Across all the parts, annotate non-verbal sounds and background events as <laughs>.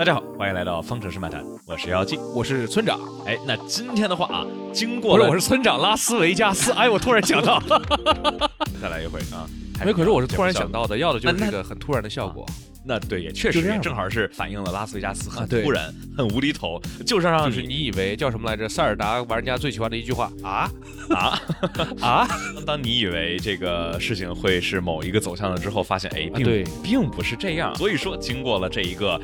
大家好，欢迎来到方程式漫谈，我是妖精，我是村长。哎，那今天的话啊，经过不是我是村长拉斯维加斯。<laughs> 哎，我突然想到，<laughs> 再来一回啊。没，可是我是突然想到的，要的就是这个很突然的效果。那对，也确实也正好是反映了拉斯维加斯很突然、很无厘头，就是让就是你以为叫什么来着？塞尔达玩家最喜欢的一句话啊啊 <laughs> 啊！当你以为这个事情会是某一个走向了之后，发现哎，并并不是这样。所以说，经过了这一个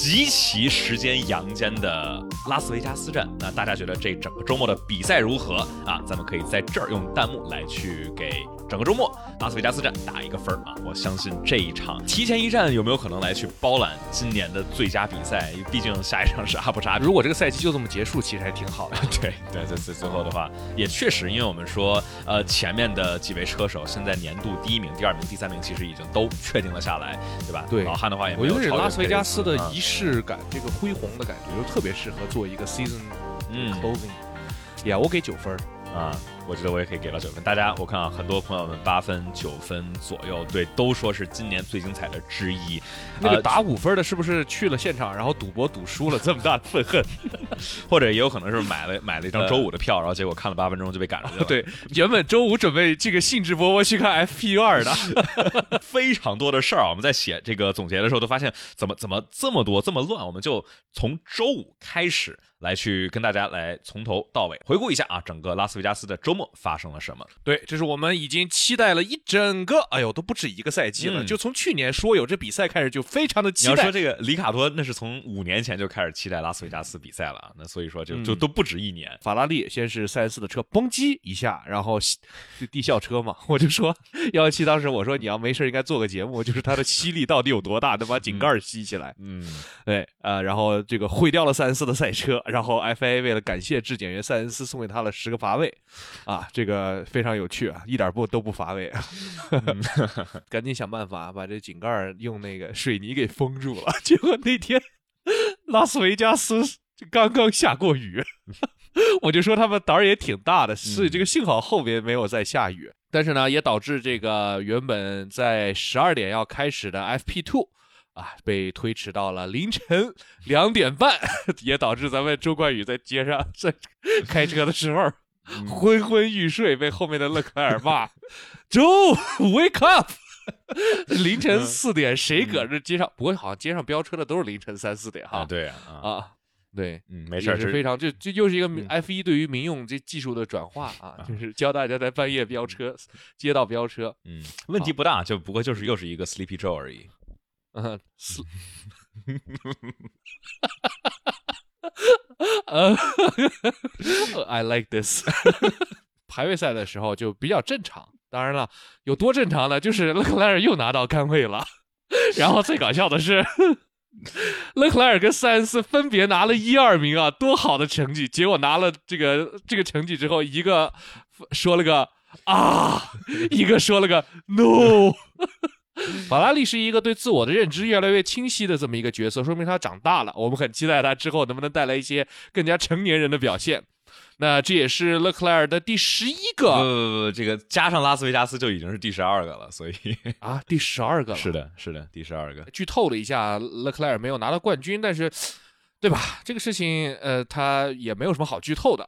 极其时间阳间的拉斯维加斯站，那大家觉得这整个周末的比赛如何啊？咱们可以在这儿用弹幕来去给。整个周末，拉斯维加斯站打一个分儿啊！我相信这一场提前一战有没有可能来去包揽今年的最佳比赛？毕竟下一场是阿布扎比。如果这个赛季就这么结束，其实还挺好的。<laughs> 对对，在最最后的话，也确实，因为我们说，呃，前面的几位车手现在年度第一名、第二名、第三名其实已经都确定了下来，对吧？对，老汉的话也没有。我觉得拉斯维加斯的仪式感，这个恢宏的感觉，就特别适合做一个 season closing。Yeah，，我给九分啊。我觉得我也可以给到九分。大家，我看啊，很多朋友们八分、九分左右，对，都说是今年最精彩的之一。那个打五分的，是不是去了现场，然后赌博赌输了，这么大的愤恨？<laughs> 或者也有可能是买了买了一张周五的票，然后结果看了八分钟就被赶出去了。对，原本周五准备这个兴致勃勃去看 FP 二的，<laughs> 非常多的事儿啊。我们在写这个总结的时候都发现，怎么怎么这么多这么乱？我们就从周五开始。来去跟大家来从头到尾回顾一下啊，整个拉斯维加斯的周末发生了什么？对，这是我们已经期待了一整个，哎呦，都不止一个赛季了，就从去年说有这比赛开始就非常的期待。你要说这个里卡多，那是从五年前就开始期待拉斯维加斯比赛了啊，那所以说就就都不止一年。法拉利先是塞恩斯的车嘣叽一下，然后地校车嘛，我就说幺七当时我说你要没事应该做个节目，就是它的吸力到底有多大，能把井盖吸起来。嗯，<laughs> 对，呃，然后这个毁掉了塞恩斯的赛车。然后 FIA 为了感谢质检员塞恩斯，送给他了十个乏味，啊，这个非常有趣啊，一点不都不乏味啊，<laughs> 赶紧想办法把这井盖用那个水泥给封住了。结果那天拉斯维加斯刚刚下过雨，<laughs> 我就说他们胆儿也挺大的，所以这个幸好后面没有再下雨，但是呢，也导致这个原本在十二点要开始的 FP Two。啊，被推迟到了凌晨两点半，<laughs> 也导致咱们周冠宇在街上在开车的时候昏昏欲睡，被后面的勒克莱尔骂。<laughs> “：“Joe, wake up！” <laughs> 凌晨四点，谁搁这街上？不过好像街上飙车的都是凌晨三四点哈。对啊，啊，对，嗯，没事，是非常，这这又是一个 F 一对于民用这技术的转化 <laughs> 啊，就是教大家在半夜飙车，街道飙车，嗯，问题不大，就不过就是又是一个 Sleepy Joe 而已。嗯，是，呃，<laughs> I like this。<laughs> 排位赛的时候就比较正常，当然了，有多正常呢？就是勒克莱尔又拿到杆位了，<laughs> 然后最搞笑的是，勒克莱尔跟塞恩斯分别拿了一二名啊，多好的成绩！结果拿了这个这个成绩之后，一个说了个啊，一个说了个 no。<laughs> 法拉利是一个对自我的认知越来越清晰的这么一个角色，说明他长大了。我们很期待他之后能不能带来一些更加成年人的表现。那这也是勒克莱尔的第十一个，不不不，这个加上拉斯维加斯就已经是第十二个了。所以 <laughs> 啊，第十二个，是的，是的，第十二个。剧透了一下，勒克莱尔没有拿到冠军，但是，对吧？这个事情，呃，他也没有什么好剧透的。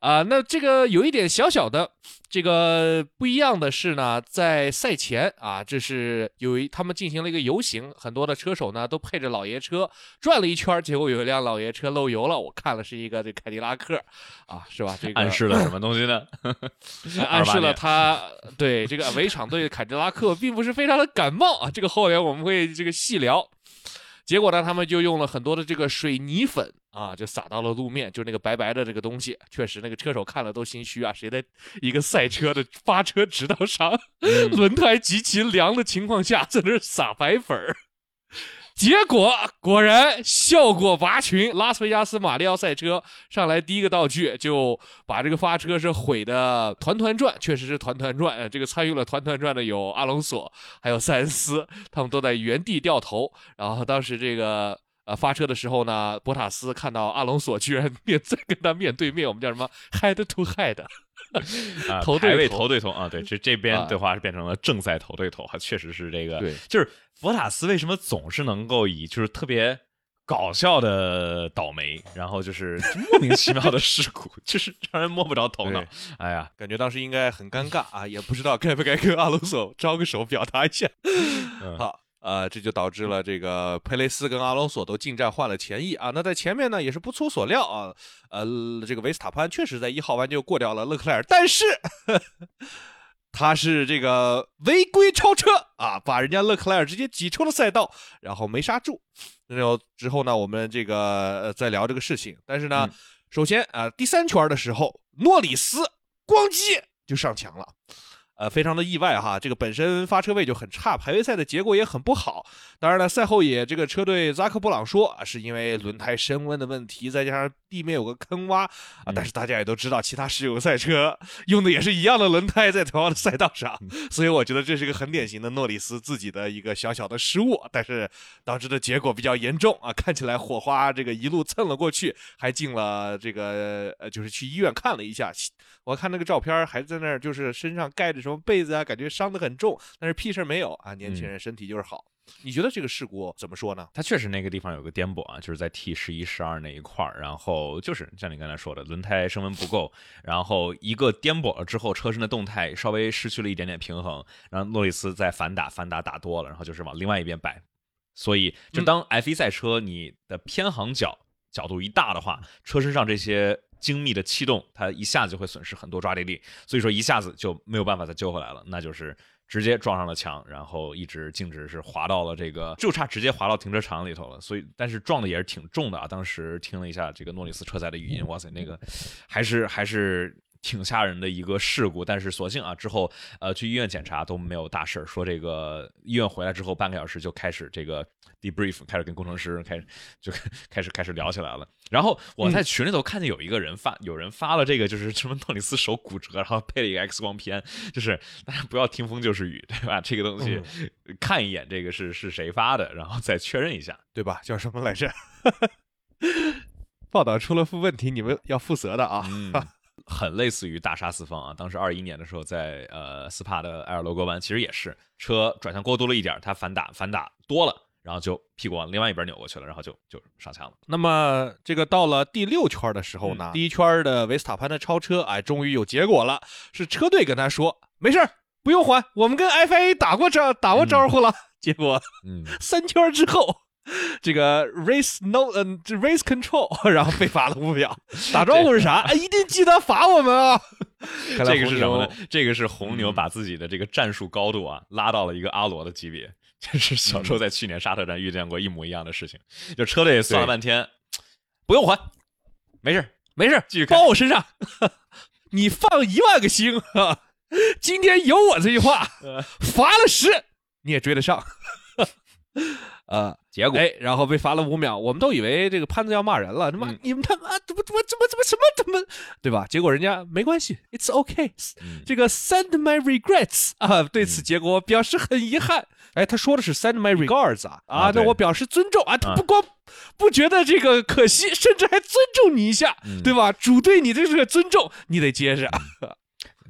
啊，那这个有一点小小的这个不一样的是呢，在赛前啊，这是有一他们进行了一个游行，很多的车手呢都配着老爷车转了一圈，结果有一辆老爷车漏油了。我看了是一个这凯迪拉克，啊，是吧？这个暗示了什么东西呢？<laughs> 暗示了他对这个围场对凯迪拉克并不是非常的感冒啊。这个后面我们会这个细聊。结果呢，他们就用了很多的这个水泥粉啊，就撒到了路面，就那个白白的这个东西，确实那个车手看了都心虚啊。谁在一个赛车的发车直道上，轮胎极其凉的情况下，在那撒白粉儿？结果果然效果拔群，拉斯维加斯马里奥赛车上来第一个道具就把这个发车是毁的团团转，确实是团团转。这个参与了团团转的有阿隆索，还有塞恩斯，他们都在原地掉头。然后当时这个呃发车的时候呢，博塔斯看到阿隆索居然面 <laughs> 在跟他面对面，我们叫什么 head to head。<laughs> 啊，头对头头对头啊，对，这这边的话是变成了正赛头对头，哈，确实是这个，对，就是博塔斯为什么总是能够以就是特别搞笑的倒霉，然后就是莫名其妙的事故，<laughs> 就是让人摸不着头脑。哎呀，感觉当时应该很尴尬啊，也不知道该不该跟阿隆索招个手表达一下。嗯好，呃，这就导致了这个佩雷斯跟阿隆索都进站换了前翼啊。那在前面呢，也是不出所料啊，呃，这个维斯塔潘确实在一号弯就过掉了勒克莱尔，但是。他是这个违规超车啊，把人家勒克莱尔直接挤出了赛道，然后没刹住。然后之后呢，我们这个再聊这个事情。但是呢，首先啊，第三圈的时候，诺里斯咣叽就上墙了。呃，非常的意外哈，这个本身发车位就很差，排位赛的结果也很不好。当然了，赛后也这个车队扎克布朗说啊，是因为轮胎升温的问题，再加上地面有个坑洼啊。但是大家也都知道，其他石油赛车 <laughs> 用的也是一样的轮胎在同样的赛道上，<laughs> 所以我觉得这是个很典型的诺里斯自己的一个小小的失误，但是导致的结果比较严重啊。看起来火花这个一路蹭了过去，还进了这个呃，就是去医院看了一下。我看那个照片还在那儿，就是身上盖着什么被子啊，感觉伤得很重，但是屁事没有啊。年轻人身体就是好。你觉得这个事故怎么说呢？它确实那个地方有个颠簸啊，就是在 T 十一、十二那一块儿，然后就是像你刚才说的，轮胎升温不够，然后一个颠簸了之后，车身的动态稍微失去了一点点平衡，然后诺里斯在反打，反打打多了，然后就是往另外一边摆。所以就当 F1 赛车你的偏航角角度一大的话，车身上这些。精密的气动，它一下子就会损失很多抓地力，所以说一下子就没有办法再救回来了，那就是直接撞上了墙，然后一直径直是滑到了这个，就差直接滑到停车场里头了。所以，但是撞的也是挺重的啊！当时听了一下这个诺里斯车载的语音，哇塞，那个还是还是。挺吓人的一个事故，但是所幸啊，之后呃去医院检查都没有大事儿。说这个医院回来之后半个小时就开始这个 debrief，开始跟工程师开始就 <laughs> 开始开始聊起来了。然后我在群里头看见有一个人发，有人发了这个就是什么诺里斯手骨折，然后配了一个 X 光片，就是大家不要听风就是雨，对吧？这个东西看一眼这个是是谁发的，然后再确认一下，对吧？叫什么来着？<laughs> 报道出了负问题，你们要负责的啊。很类似于大杀四方啊！当时二一年的时候，在呃斯帕的埃尔罗格湾，其实也是车转向过度了一点，它反打反打多了，然后就屁股往另外一边扭过去了，然后就就上墙了。那么这个到了第六圈的时候呢，第一圈的维斯塔潘的超车，哎，终于有结果了，是车队跟他说没事不用还，我们跟 FIA 打过招打过招呼了。<laughs> 结果，嗯，三圈之后。<laughs> 这个 race no，嗯，这 race control，<laughs> 然后被罚了五秒。<laughs> 打招呼是啥？一定记得罚我们啊！这个是什么呢？这个是红牛把自己的这个战术高度啊拉到了一个阿罗的级别。这是小周在去年沙特站遇见过一模一样的事情。就车队算了半天，不用还，没事没事，继续包我身上。你放一万个心，今天有我这句话，罚了十你也追得上。呃，<laughs> 结果哎，然后被罚了五秒，我们都以为这个潘子要骂人了，他妈你们他妈怎么怎么怎么怎么什么怎么对吧？结果人家没关系，It's okay，这个 Send my regrets 啊，对此结果表示很遗憾。哎，他说的是 Send my regards 啊啊，那我表示尊重啊，他不光不觉得这个可惜，甚至还尊重你一下，对吧？主对你这个尊重，你得接着。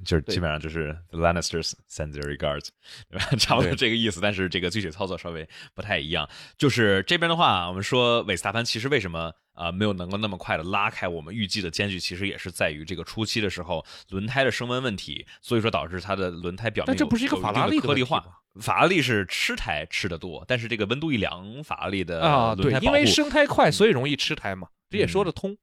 就是基本上就是 Lannisters send their regards，对吧？<laughs> 差不多这个意思，但是这个具体操作稍微不太一样。就是这边的话，我们说韦斯塔潘其实为什么啊没有能够那么快的拉开我们预计的间距，其实也是在于这个初期的时候轮胎的升温问题，所以说导致它的轮胎表面这不是一个法拉利颗粒化。法拉利是吃胎吃的多，但是这个温度一凉，法拉利的啊对，因为升胎快，所以容易吃胎嘛，这也说得通。嗯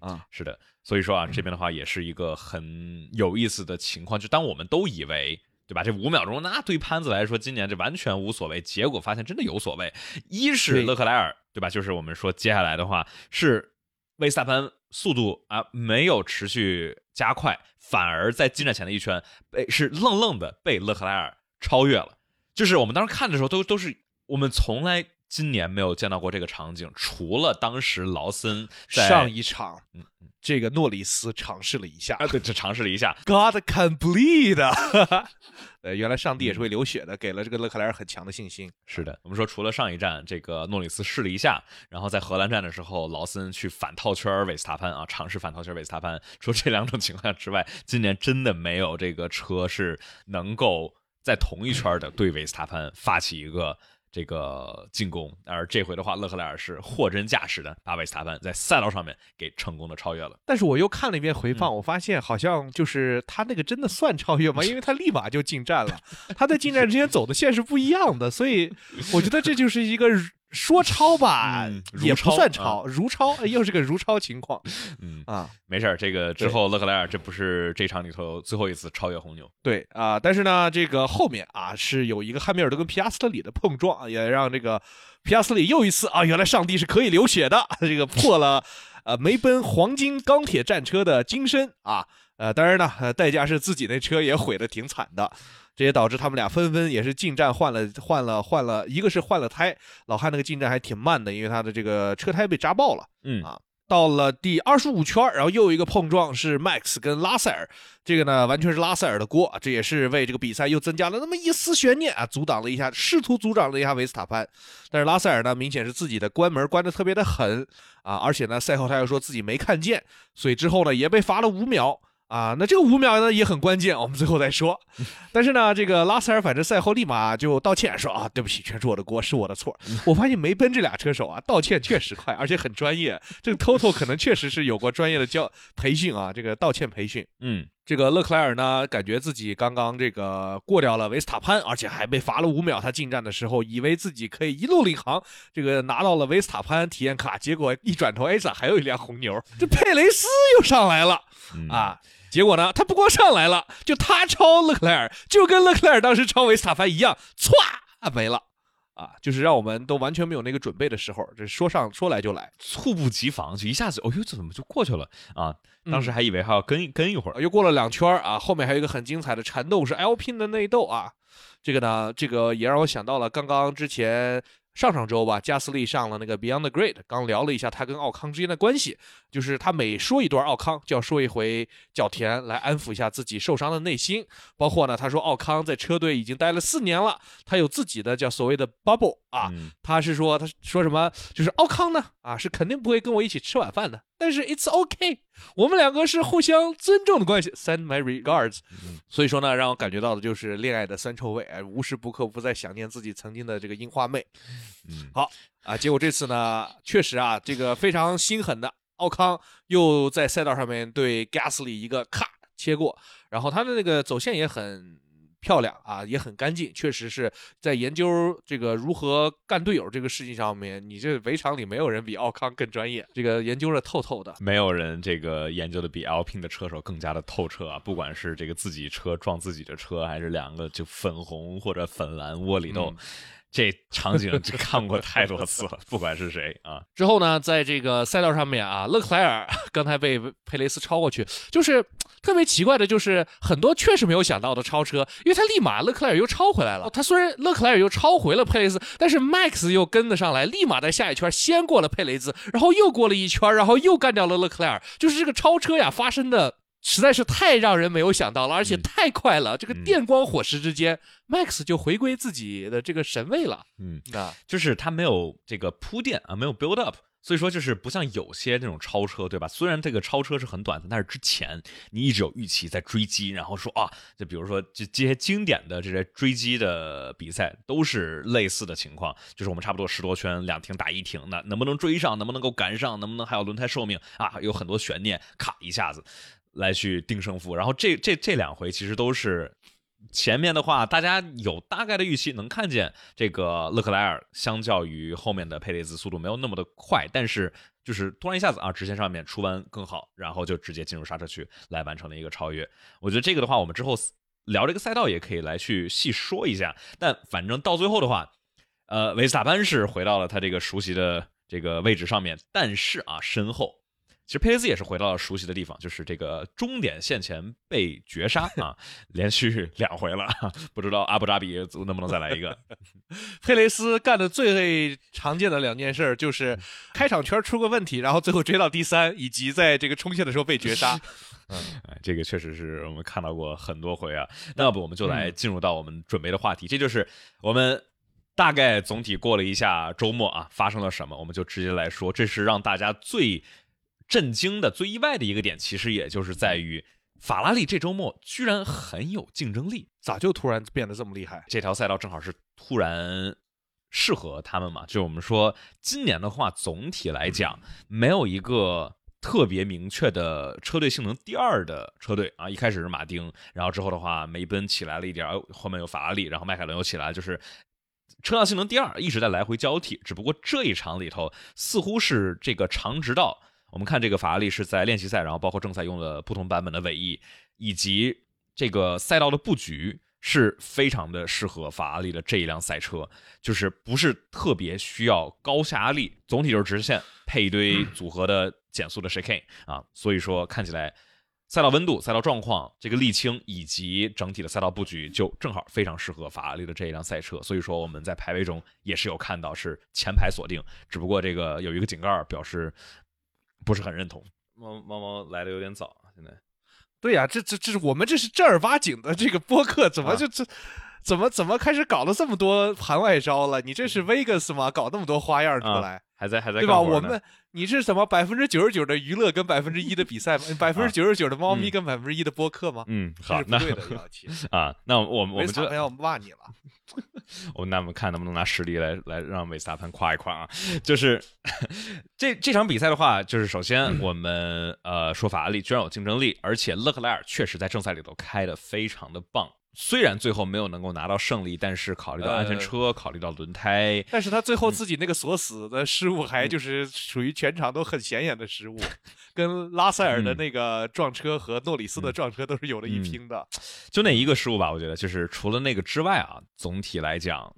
啊，是的。所以说啊，这边的话也是一个很有意思的情况，就当我们都以为，对吧？这五秒钟，那对潘子来说，今年这完全无所谓。结果发现真的有所谓。一是勒克莱尔，对吧？就是我们说接下来的话，是维斯塔潘速度啊没有持续加快，反而在进站前的一圈被是愣愣的被勒克莱尔超越了。就是我们当时看的时候，都都是我们从来今年没有见到过这个场景，除了当时劳森上一场，嗯。这个诺里斯尝试了一下，啊对，只尝试了一下。God can bleed，<laughs> 呃，原来上帝也是会流血的，给了这个勒克莱尔很强的信心。是的，我们说除了上一站这个诺里斯试了一下，然后在荷兰站的时候，劳森去反套圈维斯塔潘啊，尝试反套圈维斯塔潘。除了这两种情况之外，今年真的没有这个车是能够在同一圈的对维斯塔潘发起一个。这个进攻，而这回的话，勒克莱尔是货真价实的把维斯塔潘在赛道上面给成功的超越了。但是我又看了一遍回放，我发现好像就是他那个真的算超越吗？因为他立马就进站了，<laughs> 他在进站之前走的线是不一样的，所以我觉得这就是一个。说超吧，也不算超，如超 <laughs> 又是个如超情况。嗯啊，没事儿，这个之后勒克莱尔这不是这场里头最后一次超越红牛。对啊，但是呢，这个后面啊是有一个汉密尔顿跟皮亚斯特里的碰撞，也让这个皮亚斯特里又一次啊，原来上帝是可以流血的，这个破了呃梅奔黄金钢铁战车的金身啊。呃，当然呢，呃代价是自己那车也毁的挺惨的。这也导致他们俩纷纷也是进站换了换了换了，一个是换了胎，老汉那个进站还挺慢的，因为他的这个车胎被扎爆了。嗯啊，到了第二十五圈，然后又一个碰撞是 Max 跟拉塞尔，这个呢完全是拉塞尔的锅，这也是为这个比赛又增加了那么一丝悬念啊，阻挡了一下，试图阻挡了一下维斯塔潘，但是拉塞尔呢明显是自己的关门关的特别的狠啊，而且呢赛后他又说自己没看见，所以之后呢也被罚了五秒。啊，那这个五秒呢也很关键，我们最后再说。但是呢，这个拉塞尔反正赛后立马就道歉说啊，对不起，全是我的锅，是我的错。我发现梅奔这俩车手啊，道歉确实快，而且很专业。这个 Toto 可能确实是有过专业的教培训啊，这个道歉培训。嗯，这个勒克莱尔呢，感觉自己刚刚这个过掉了维斯塔潘，而且还被罚了五秒。他进站的时候以为自己可以一路领航，这个拿到了维斯塔潘体验卡，结果一转头，哎，咋还有一辆红牛？这佩雷斯又上来了啊！结果呢，他不光上来了，就他超勒克莱尔，就跟勒克莱尔当时超维斯塔潘一样，歘没了，啊，就是让我们都完全没有那个准备的时候，这说上说来就来，猝不及防，就一下子，哦呦，怎么就过去了啊？当时还以为还要跟跟一会儿，又过了两圈啊，后面还有一个很精彩的缠斗，是 L P 的内斗啊，这个呢，这个也让我想到了刚刚之前。上上周吧，加斯利上了那个 Beyond the Grid，刚聊了一下他跟奥康之间的关系，就是他每说一段奥康，就要说一回角田来安抚一下自己受伤的内心。包括呢，他说奥康在车队已经待了四年了，他有自己的叫所谓的 bubble 啊，他是说他说什么，就是奥康呢啊是肯定不会跟我一起吃晚饭的。但是 it's okay，我们两个是互相尊重的关系。Send my regards。所以说呢，让我感觉到的就是恋爱的酸臭味，哎，无时不刻不在想念自己曾经的这个樱花妹。嗯，好啊，结果这次呢，确实啊，这个非常心狠的奥康又在赛道上面对 Gasly 一个咔切过，然后他的那个走线也很。漂亮啊，也很干净，确实是在研究这个如何干队友这个事情上面，你这围场里没有人比奥康更专业，这个研究的透透的，没有人这个研究的比 Alpine 的车手更加的透彻啊，不管是这个自己车撞自己的车，还是两个就粉红或者粉蓝窝里斗。这场景就看过太多次了，不管是谁啊。<laughs> 之后呢，在这个赛道上面啊，勒克莱尔刚才被佩雷斯超过去，就是特别奇怪的，就是很多确实没有想到的超车，因为他立马勒克莱尔又超回来了。他虽然勒克莱尔又超回了佩雷斯，但是 Max 又跟得上来，立马在下一圈先过了佩雷斯，然后又过了一圈，然后又干掉了勒克莱尔。就是这个超车呀，发生的。实在是太让人没有想到了，而且太快了。这个电光火石之间，Max 就回归自己的这个神位了。嗯啊，就是他没有这个铺垫啊，没有 build up，所以说就是不像有些那种超车，对吧？虽然这个超车是很短的，但是之前你一直有预期在追击，然后说啊，就比如说这这些经典的这些追击的比赛都是类似的情况，就是我们差不多十多圈两停打一停，那能不能追上，能不能够赶上，能不能还有轮胎寿命啊？有很多悬念，卡一下子。来去定胜负，然后这这这两回其实都是前面的话，大家有大概的预期，能看见这个勒克莱尔相较于后面的佩雷兹速度没有那么的快，但是就是突然一下子啊，直线上面出弯更好，然后就直接进入刹车区来完成了一个超越。我觉得这个的话，我们之后聊这个赛道也可以来去细说一下。但反正到最后的话，呃，维斯塔潘是回到了他这个熟悉的这个位置上面，但是啊，身后。其实佩雷兹也是回到了熟悉的地方，就是这个终点线前被绝杀 <laughs> 啊，连续两回了，不知道阿布扎比能不能再来一个。<laughs> 佩雷斯干的最常见的两件事就是开场圈出个问题，然后最后追到第三，以及在这个冲线的时候被绝杀。<laughs> 嗯，这个确实是我们看到过很多回啊。那不我们就来进入到我们准备的话题，这就是我们大概总体过了一下周末啊，发生了什么，我们就直接来说，这是让大家最。震惊的、最意外的一个点，其实也就是在于法拉利这周末居然很有竞争力。咋就突然变得这么厉害？这条赛道正好是突然适合他们嘛。就我们说，今年的话，总体来讲，没有一个特别明确的车队性能第二的车队啊。一开始是马丁，然后之后的话，梅奔起来了一点，后面有法拉利，然后迈凯伦又起来，就是车辆性能第二一直在来回交替。只不过这一场里头，似乎是这个长直道。我们看这个法拉利是在练习赛，然后包括正赛用了不同版本的尾翼，以及这个赛道的布局是非常的适合法拉利的这一辆赛车，就是不是特别需要高下压力，总体就是直线配一堆组合的减速的 chicane 啊，所以说看起来赛道温度、赛道状况、这个沥青以及整体的赛道布局就正好非常适合法拉利的这一辆赛车，所以说我们在排位中也是有看到是前排锁定，只不过这个有一个井盖表示。不是很认同，猫猫猫来的有点早，现在，对呀，这这这是我们这是正儿八经的这个播客，怎么就这，怎么怎么开始搞了这么多盘外招了？你这是 Vegas 吗？搞那么多花样出来？还在还在对吧？我们你是什么百分之九十九的娱乐跟百分之一的比赛吗？<laughs> 百分之九十九的猫咪跟百分之一的播客吗？嗯，好，那对的，<laughs> 啊，那我们我们就要骂你了。<laughs> 我那我们看能不能拿实力来来让维斯塔潘夸一夸啊？就是这这场比赛的话，就是首先我们呃说法拉利居然有竞争力，而且勒克莱尔确实在正赛里头开的非常的棒。虽然最后没有能够拿到胜利，但是考虑到安全车，考虑到轮胎，但是他最后自己那个锁死的失误，还就是属于全场都很显眼的失误，跟拉塞尔的那个撞车和诺里斯的撞车都是有了一拼的。就那一个失误吧，我觉得就是除了那个之外啊，总体来讲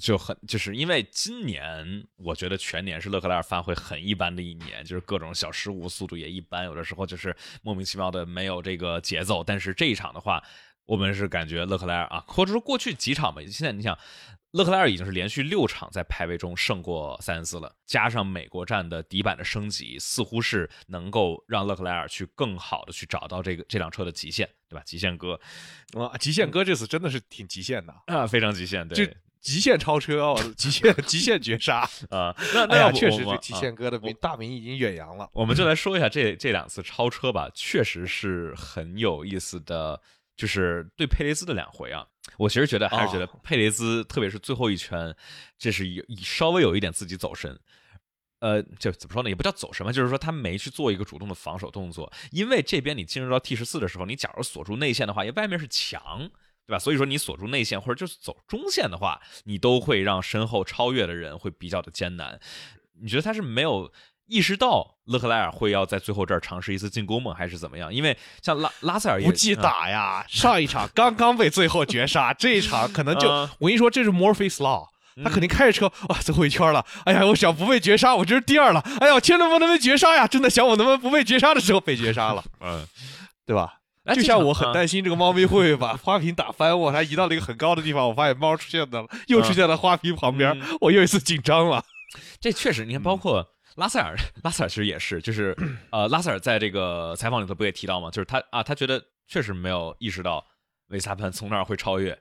就很就是因为今年我觉得全年是勒克莱尔发挥很一般的一年，就是各种小失误，速度也一般，有的时候就是莫名其妙的没有这个节奏。但是这一场的话。我们是感觉勒克莱尔啊，或者说过去几场吧，现在你想，勒克莱尔已经是连续六场在排位中胜过塞恩斯了，加上美国站的底板的升级，似乎是能够让勒克莱尔去更好的去找到这个这辆车的极限，对吧？极限哥，哇，极限哥这次真的是挺极限的啊，非常极限，对，极限超车哦，极限极限绝杀 <laughs> 啊，那那确实，这极限哥的名大名已经远扬了。我们就来说一下这这两次超车吧，确实是很有意思的。就是对佩雷兹的两回啊，我其实觉得还是觉得佩雷兹，特别是最后一圈，这是有稍微有一点自己走神，呃，就怎么说呢，也不叫走神嘛，就是说他没去做一个主动的防守动作，因为这边你进入到 T 十四的时候，你假如锁住内线的话，因为外面是墙，对吧？所以说你锁住内线或者就是走中线的话，你都会让身后超越的人会比较的艰难。你觉得他是没有？意识到勒克莱尔会要在最后这儿尝试一次进攻吗？还是怎么样？因为像拉拉塞尔不记打呀，上一场刚刚被最后绝杀，这一场可能就我跟你说，这是 Morphy's Law 他肯定开着车哇，最后一圈了，哎呀，我想不被绝杀，我这是第二了，哎呀，千万不能被绝杀呀！真的想我能不能不被绝杀的时候被绝杀了，<laughs> 嗯，对吧？就像我很担心这个猫咪会把花瓶打翻，我还移到了一个很高的地方，我发现猫出现了，又出现在花瓶旁边，我又一次紧张了。这确实，你看，包括。拉塞尔，拉塞尔其实也是，就是 <coughs> 呃，拉塞尔在这个采访里头不也提到吗？就是他啊，他觉得确实没有意识到维萨潘从那儿会超越。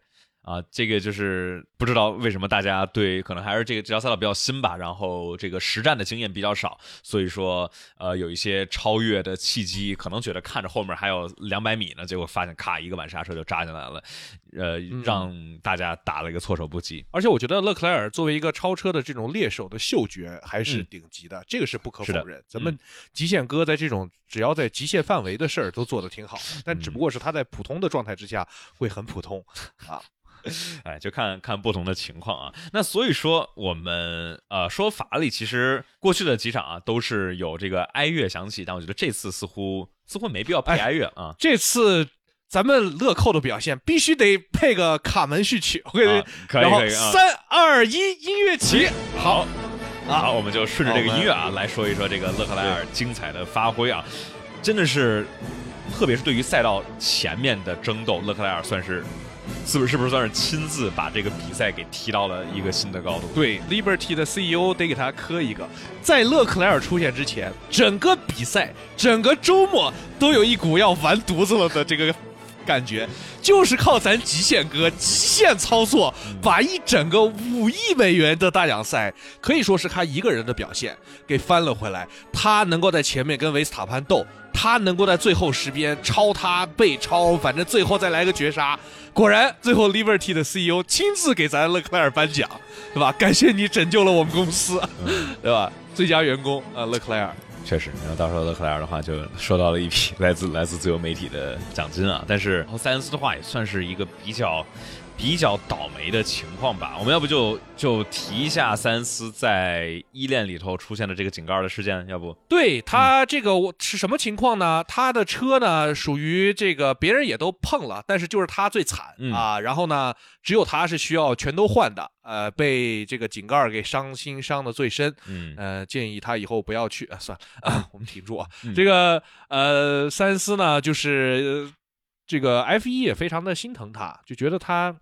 啊，这个就是不知道为什么大家对可能还是这个这条赛道比较新吧，然后这个实战的经验比较少，所以说呃有一些超越的契机，可能觉得看着后面还有两百米呢，结果发现咔一个晚刹车就扎进来了，呃让大家打了一个措手不及。而且我觉得勒克莱尔作为一个超车的这种猎手的嗅觉还是顶级的，这个是不可否认。咱们极限哥在这种只要在极限范围的事儿都做得挺好，但只不过是他在普通的状态之下会很普通 <laughs> 啊。<laughs> 哎，就看看不同的情况啊。那所以说，我们呃说法拉利其实过去的几场啊都是有这个哀乐响起，但我觉得这次似乎似乎没必要配哀乐啊。这次咱们乐扣的表现必须得配个卡门序曲，可以可以啊。三二一，音乐起，好，好，我们就顺着这个音乐啊来说一说这个勒克莱尔精彩的发挥啊，真的是，特别是对于赛道前面的争斗，勒克莱尔算是。是不是不是算是亲自把这个比赛给提到了一个新的高度？对，Liberty 的 CEO 得给他磕一个。在勒克莱尔出现之前，整个比赛、整个周末都有一股要完犊子了的这个感觉，就是靠咱极限哥极限操作，把一整个五亿美元的大奖赛，可以说是他一个人的表现给翻了回来。他能够在前面跟维斯塔潘斗，他能够在最后十边超他被超，反正最后再来个绝杀。果然，最后 Liberty 的 CEO 亲自给咱勒克莱尔颁奖，对吧？感谢你拯救了我们公司，对吧？最佳员工啊，勒克莱尔。确实，然后到时候勒克莱尔的话就收到了一批 <laughs> 来自来自自由媒体的奖金啊。但是塞恩斯的话也算是一个比较比较倒霉的情况吧。我们要不就就提一下三思在依恋里头出现的这个井盖的事件，要不？对他这个是什么情况呢？他的车呢属于这个别人也都碰了，但是就是他最惨啊。然后呢，只有他是需要全都换的。呃，被这个井盖给伤心伤的最深，嗯，呃，建议他以后不要去。算了，我们挺住啊。这个呃，三思呢，就是这个 F 一也非常的心疼他，就觉得他。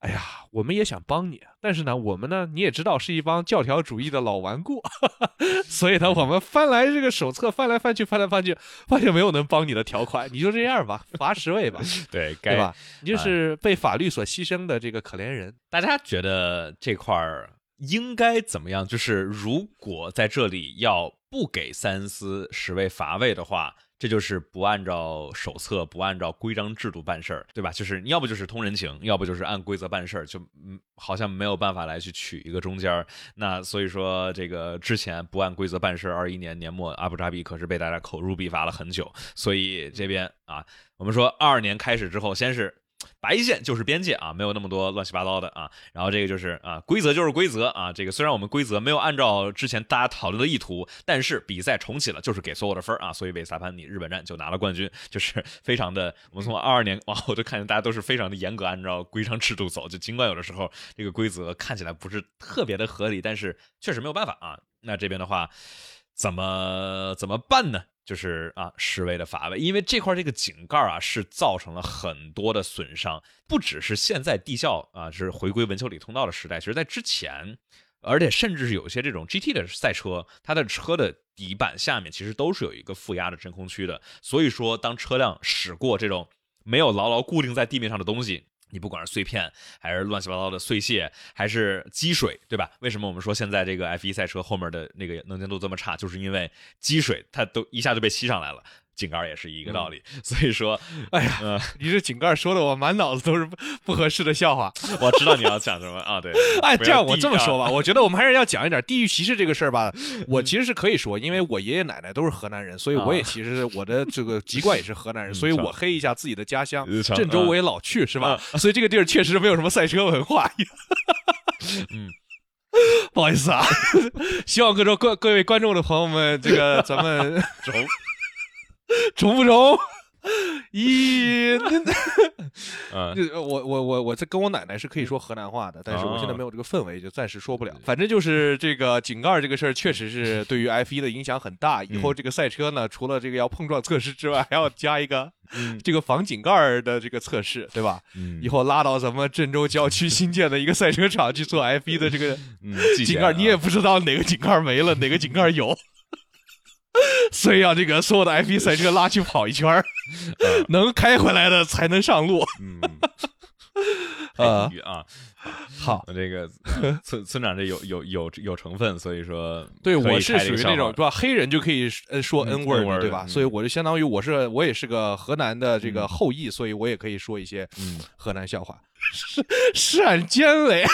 哎呀，我们也想帮你，但是呢，我们呢，你也知道是一帮教条主义的老顽固，<laughs> 所以呢，我们翻来这个手册，翻来翻去，翻来翻去，发现没有能帮你的条款，你就这样吧，罚十位吧，<laughs> 对，对吧？你就是被法律所牺牲的这个可怜人。大家觉得这块儿应该怎么样？就是如果在这里要不给塞恩斯十位罚位的话。这就是不按照手册、不按照规章制度办事儿，对吧？就是你要不就是通人情，要不就是按规则办事儿，就嗯，好像没有办法来去取一个中间儿。那所以说，这个之前不按规则办事儿，二一年年末阿布扎比可是被大家口诛笔伐了很久。所以这边啊，我们说二二年开始之后，先是。白线就是边界啊，没有那么多乱七八糟的啊。然后这个就是啊，规则就是规则啊。这个虽然我们规则没有按照之前大家讨论的意图，但是比赛重启了，就是给所有的分啊。所以维萨潘尼日本站就拿了冠军，就是 <laughs> 非常的。我们从二二年往后就看见大家都是非常的严格按照规章制度走，就尽管有的时候这个规则看起来不是特别的合理，但是确实没有办法啊。那这边的话，怎么怎么办呢？就是啊，十位的乏味，因为这块这个井盖啊是造成了很多的损伤，不只是现在地效啊是回归文丘里通道的时代，其实在之前，而且甚至是有些这种 GT 的赛车，它的车的底板下面其实都是有一个负压的真空区的，所以说当车辆驶过这种没有牢牢固定在地面上的东西。你不管是碎片，还是乱七八糟的碎屑，还是积水，对吧？为什么我们说现在这个 F1 赛车后面的那个能见度这么差，就是因为积水它都一下就被吸上来了。井盖也是一个道理，<laughs> 所以说，哎呀，你这井盖说的我满脑子都是不 <laughs> 合适的笑话。<laughs> 我知道你要讲什么啊？对，哎，这样我这么说吧，我觉得我们还是要讲一点地域歧视这个事儿吧。我其实是可以说，因为我爷爷奶奶都是河南人，所以我也其实我的这个籍贯也是河南人，所以我黑一下自己的家乡郑州，我也老去，是吧？所以这个地儿确实没有什么赛车文化。嗯，不好意思啊，希望各州各各位观众的朋友们，这个咱们 <laughs> 中。中不中？一，嗯，<laughs> 我我我我这跟我奶奶是可以说河南话的，但是我现在没有这个氛围，就暂时说不了。反正就是这个井盖这个事儿，确实是对于 F 一的影响很大。以后这个赛车呢，除了这个要碰撞测试之外，还要加一个这个防井盖的这个测试，对吧？以后拉到咱们郑州郊区新建的一个赛车场去做 F 一的这个井盖，你也不知道哪个井盖没了，哪个井盖有。<laughs> 所以要这个所有的 F1 赛车拉去跑一圈儿，<laughs> 能开回来的才能上路。嗯，<laughs> 啊啊，好，这个村村长这有有有有成分，所以说，对我是属于那种是吧？黑人就可以呃说 N word 对吧？所以我就相当于我是我也是个河南的这个后裔，所以我也可以说一些河南笑话。闪尖雷。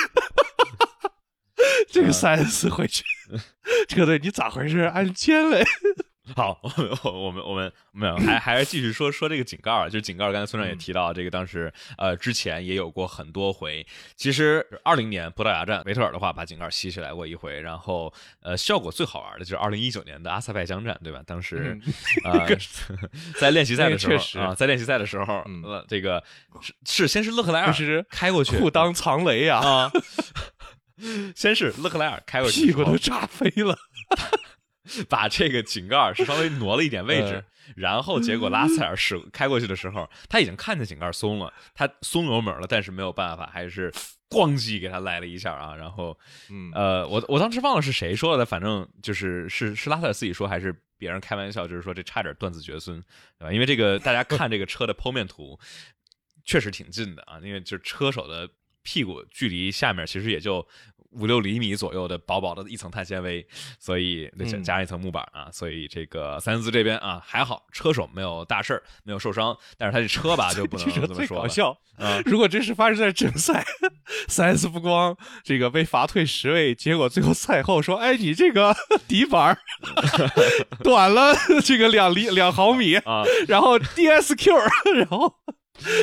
这个三次回去，<laughs> 车队你咋回事？按签了。<laughs> 好，<laughs> 我们我们我们没有，还还是继续说说这个井盖啊。就是井盖儿，刚才村长也提到，这个当时呃之前也有过很多回。其实二零年葡萄牙站维特尔的话把井盖吸起来过一回，然后呃效果最好玩的就是二零一九年的阿塞拜疆站，对吧？当时啊在练习赛的时候啊，在练习赛的时候，呃这个是是先是勒克莱尔开过去，裤裆藏雷啊。先是勒克莱尔开过去，屁股都炸飞了。<laughs> 把这个井盖是稍微挪了一点位置，然后结果拉塞尔是开过去的时候，他已经看见井盖松了，他松油门了，但是没有办法，还是咣叽给他来了一下啊。然后，呃，我我当时忘了是谁说的，反正就是是是拉塞尔自己说还是别人开玩笑，就是说这差点断子绝孙，对吧？因为这个大家看这个车的剖面图，确实挺近的啊，因为就是车手的屁股距离下面其实也就。五六厘米左右的薄薄的一层碳纤维，所以加加一层木板啊，所以这个三思这边啊还好，车手没有大事儿，没有受伤，但是他这车吧就不 <laughs> 能这么说。搞笑啊！如果真是发生在正赛，三思不光这个被罚退十位，结果最后赛后说：“哎，你这个 <laughs> 底板 <laughs> 短了这个两厘两毫米啊，然后 DSQ，然后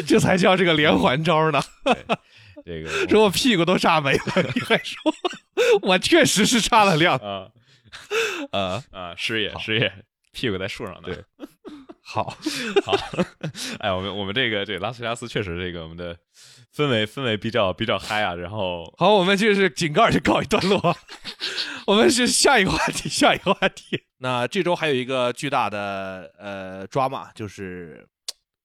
这才叫这个连环招呢。”这个 <laughs> 说我屁股都炸没了，你还说我确实是差了量啊啊 <laughs> 啊！师爷师爷，屁股在树上呢。对，<laughs> 好好，哎，我们我们这个这拉斯维加斯确实这个我们的氛围氛围比较比较嗨啊。然后好，我们就是井盖就告一段落，我们是下一个话题，下一个话题。那这周还有一个巨大的呃抓马，就是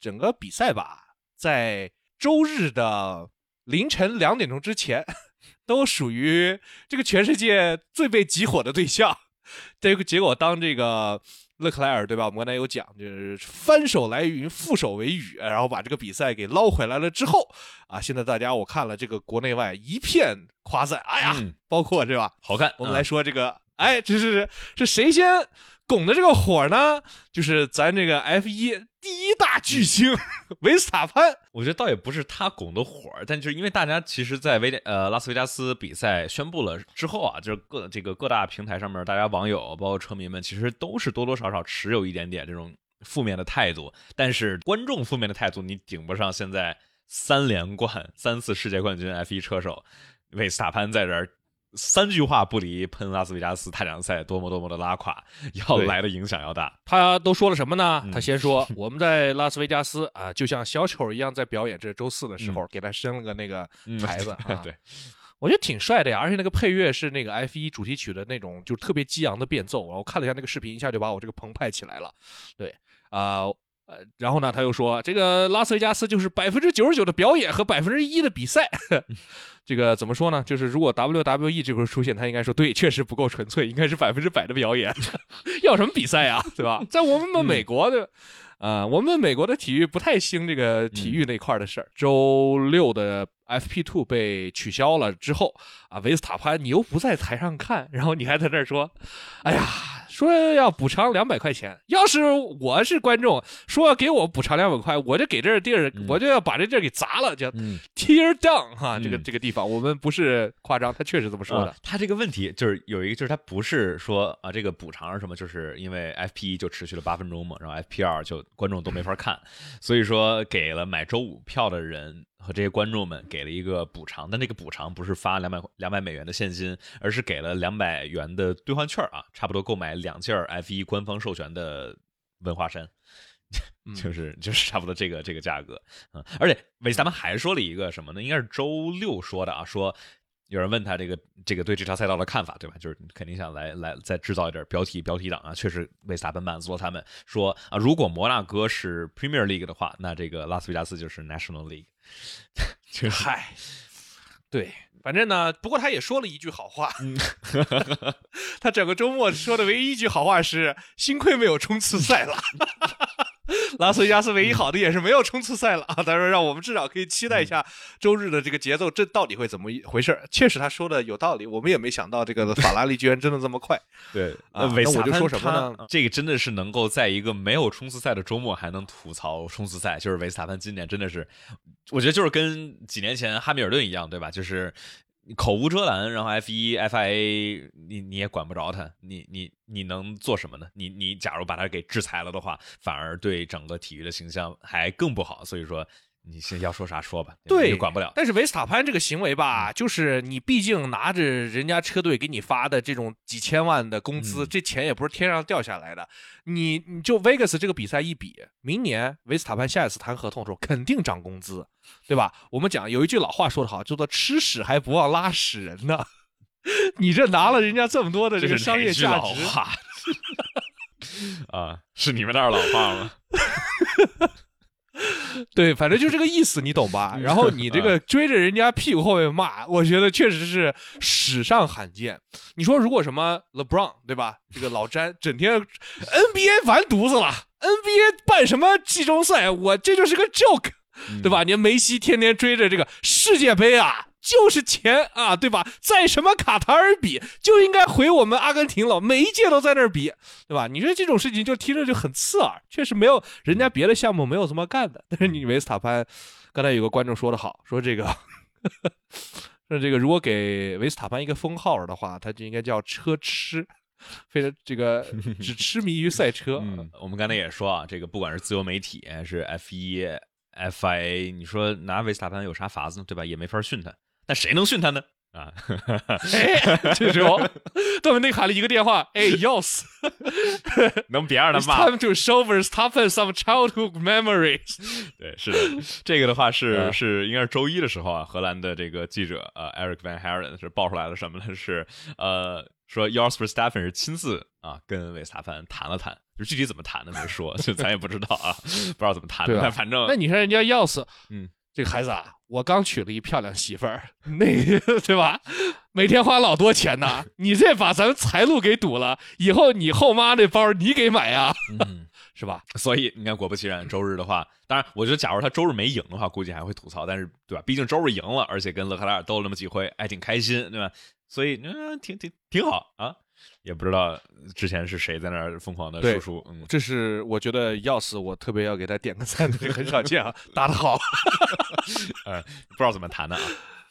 整个比赛吧，在周日的。凌晨两点钟之前，<laughs> 都属于这个全世界最被集火的对象。<laughs> 这个结果，当这个勒克莱尔对吧？我们刚才有讲，就是翻手来云，覆手为雨，然后把这个比赛给捞回来了之后，啊，现在大家我看了这个国内外一片夸赞，哎呀，包括是吧？好看。我们来说这个，哎，这是是谁先？拱的这个火呢，就是咱这个 F 一第一大巨星维斯塔潘。我觉得倒也不是他拱的火，但就是因为大家其实，在维呃拉斯维加斯比赛宣布了之后啊，就是各这个各大平台上面，大家网友包括车迷们，其实都是多多少少持有一点点这种负面的态度。但是观众负面的态度，你顶不上现在三连冠、三次世界冠军 F 一车手维斯塔潘在这儿。三句话不离喷拉斯维加斯太阳赛多么多么的拉垮，要来的影响要大。他都说了什么呢？他先说我们在拉斯维加斯啊，就像小丑一样在表演。这周四的时候给他升了个那个牌子 <laughs> 啊，对我觉得挺帅的呀。而且那个配乐是那个 F 一主题曲的那种，就特别激昂的变奏。然后看了一下那个视频，一下就把我这个澎湃起来了。对啊。呃，然后呢，他又说，这个拉斯维加斯就是百分之九十九的表演和百分之一的比赛。<laughs> 这个怎么说呢？就是如果 WWE 这块出现，他应该说，对，确实不够纯粹，应该是百分之百的表演。<laughs> 要什么比赛啊？对吧？在我们美国的，啊，我们美国的体育不太兴这个体育那块的事儿。周六的 FP Two 被取消了之后，啊，维斯塔潘你又不在台上看，然后你还在那儿说，哎呀。说要补偿两百块钱，要是我是观众，说要给我补偿两百块，我就给这地儿，我就要把这地儿给砸了，叫 tear down 哈，这个这个地方，我们不是夸张，他确实这么说的。他这个问题就是有一个，就是他不是说啊，这个补偿是什么，就是因为 FP 一就持续了八分钟嘛，然后 FP 二就观众都没法看，所以说给了买周五票的人。和这些观众们给了一个补偿，但这个补偿不是发两百两百美元的现金，而是给了两百元的兑换券啊，差不多购买两件 F 一官方授权的文化衫，<laughs> 就是就是差不多这个这个价格，嗯，而且维斯他们还说了一个什么呢？应该是周六说的啊，说有人问他这个这个对这条赛道的看法，对吧？就是肯定想来来再制造一点标题标题党啊，确实维斯塔潘满足了他们，说啊，如果摩纳哥是 Premier League 的话，那这个拉斯维加斯就是 National League。<laughs> 这嗨，对，反正呢，不过他也说了一句好话。<laughs> 他整个周末说的唯一一句好话是：幸亏没有冲刺赛了。<laughs> 拉斯维加斯唯一好的也是没有冲刺赛了啊！他说让我们至少可以期待一下周日的这个节奏，这到底会怎么一回事？确实他说的有道理，我们也没想到这个法拉利居然真的这么快。<laughs> 对，那我就说什么呢？这个真的是能够在一个没有冲刺赛的周末还能吐槽冲刺赛，就是维斯塔潘今年真的是，我觉得就是跟几年前哈密尔顿一样，对吧？就是。口无遮拦，然后 F 一 FIA 你你也管不着他，你你你能做什么呢？你你假如把他给制裁了的话，反而对整个体育的形象还更不好。所以说。你是要说啥说吧，对，管不了。但是维斯塔潘这个行为吧，就是你毕竟拿着人家车队给你发的这种几千万的工资，这钱也不是天上掉下来的。你你就 Vegas 这个比赛一比，明年维斯塔潘下一次谈合同的时候肯定涨工资，对吧？我们讲有一句老话说得好，叫做吃屎还不忘拉屎人呢。<laughs> 你这拿了人家这么多的这个商业价值。<laughs> 啊，是你们那儿老话吗？<laughs> <laughs> 对，反正就这个意思，你懂吧？然后你这个 <laughs> 追着人家屁股后面骂，我觉得确实是史上罕见。你说如果什么 LeBron 对吧？这个老詹整天 NBA 完犊子了，NBA 办什么季中赛，我这就是个 joke，对吧？你梅西天天追着这个世界杯啊。就是钱啊，对吧？在什么卡塔尔比就应该回我们阿根廷了，每一届都在那儿比，对吧？你说这种事情就听着就很刺耳，确实没有人家别的项目没有这么干的。但是你维斯塔潘，刚才有个观众说的好，说这个，<laughs> 说这个如果给维斯塔潘一个封号的话，他就应该叫车痴，非常这个 <laughs> 只痴迷于赛车。我们刚才也说啊，这个不管是自由媒体还是 F 一 FIA，你说拿维斯塔潘有啥法子呢？对吧？也没法训他。那谁能训他呢？啊，这时候 <laughs> 窦文内喊了一个电话，哎，要死，能别让他骂？Time to show Verstappen some childhood memories。<laughs> 对，是的，<laughs> 这个的话是是应该是周一的时候啊，荷兰的这个记者呃，Eric Van Haren 是爆出来了什么呢？是呃，说 Yours Verstappen 是亲自啊跟韦斯塔潘谈了谈，就具体怎么谈的没说，就咱也不知道啊，不知道怎么谈的，但反正那你说人家要死，嗯。这个孩子啊，我刚娶了一漂亮媳妇儿，那 <laughs> 对吧？每天花老多钱呢，<laughs> 你这把咱财路给堵了，以后你后妈那包你给买呀，<laughs> 是吧？所以你看，果不其然，周日的话，当然，我觉得假如他周日没赢的话，估计还会吐槽，但是对吧？毕竟周日赢了，而且跟勒克莱尔斗了那么几回，还挺开心，对吧？所以嗯，挺挺挺好啊。也不知道之前是谁在那儿疯狂的输出，嗯，这是我觉得要死，我特别要给他点个赞，<laughs> 很少见啊，打得好，<laughs> 呃，不知道怎么弹的啊，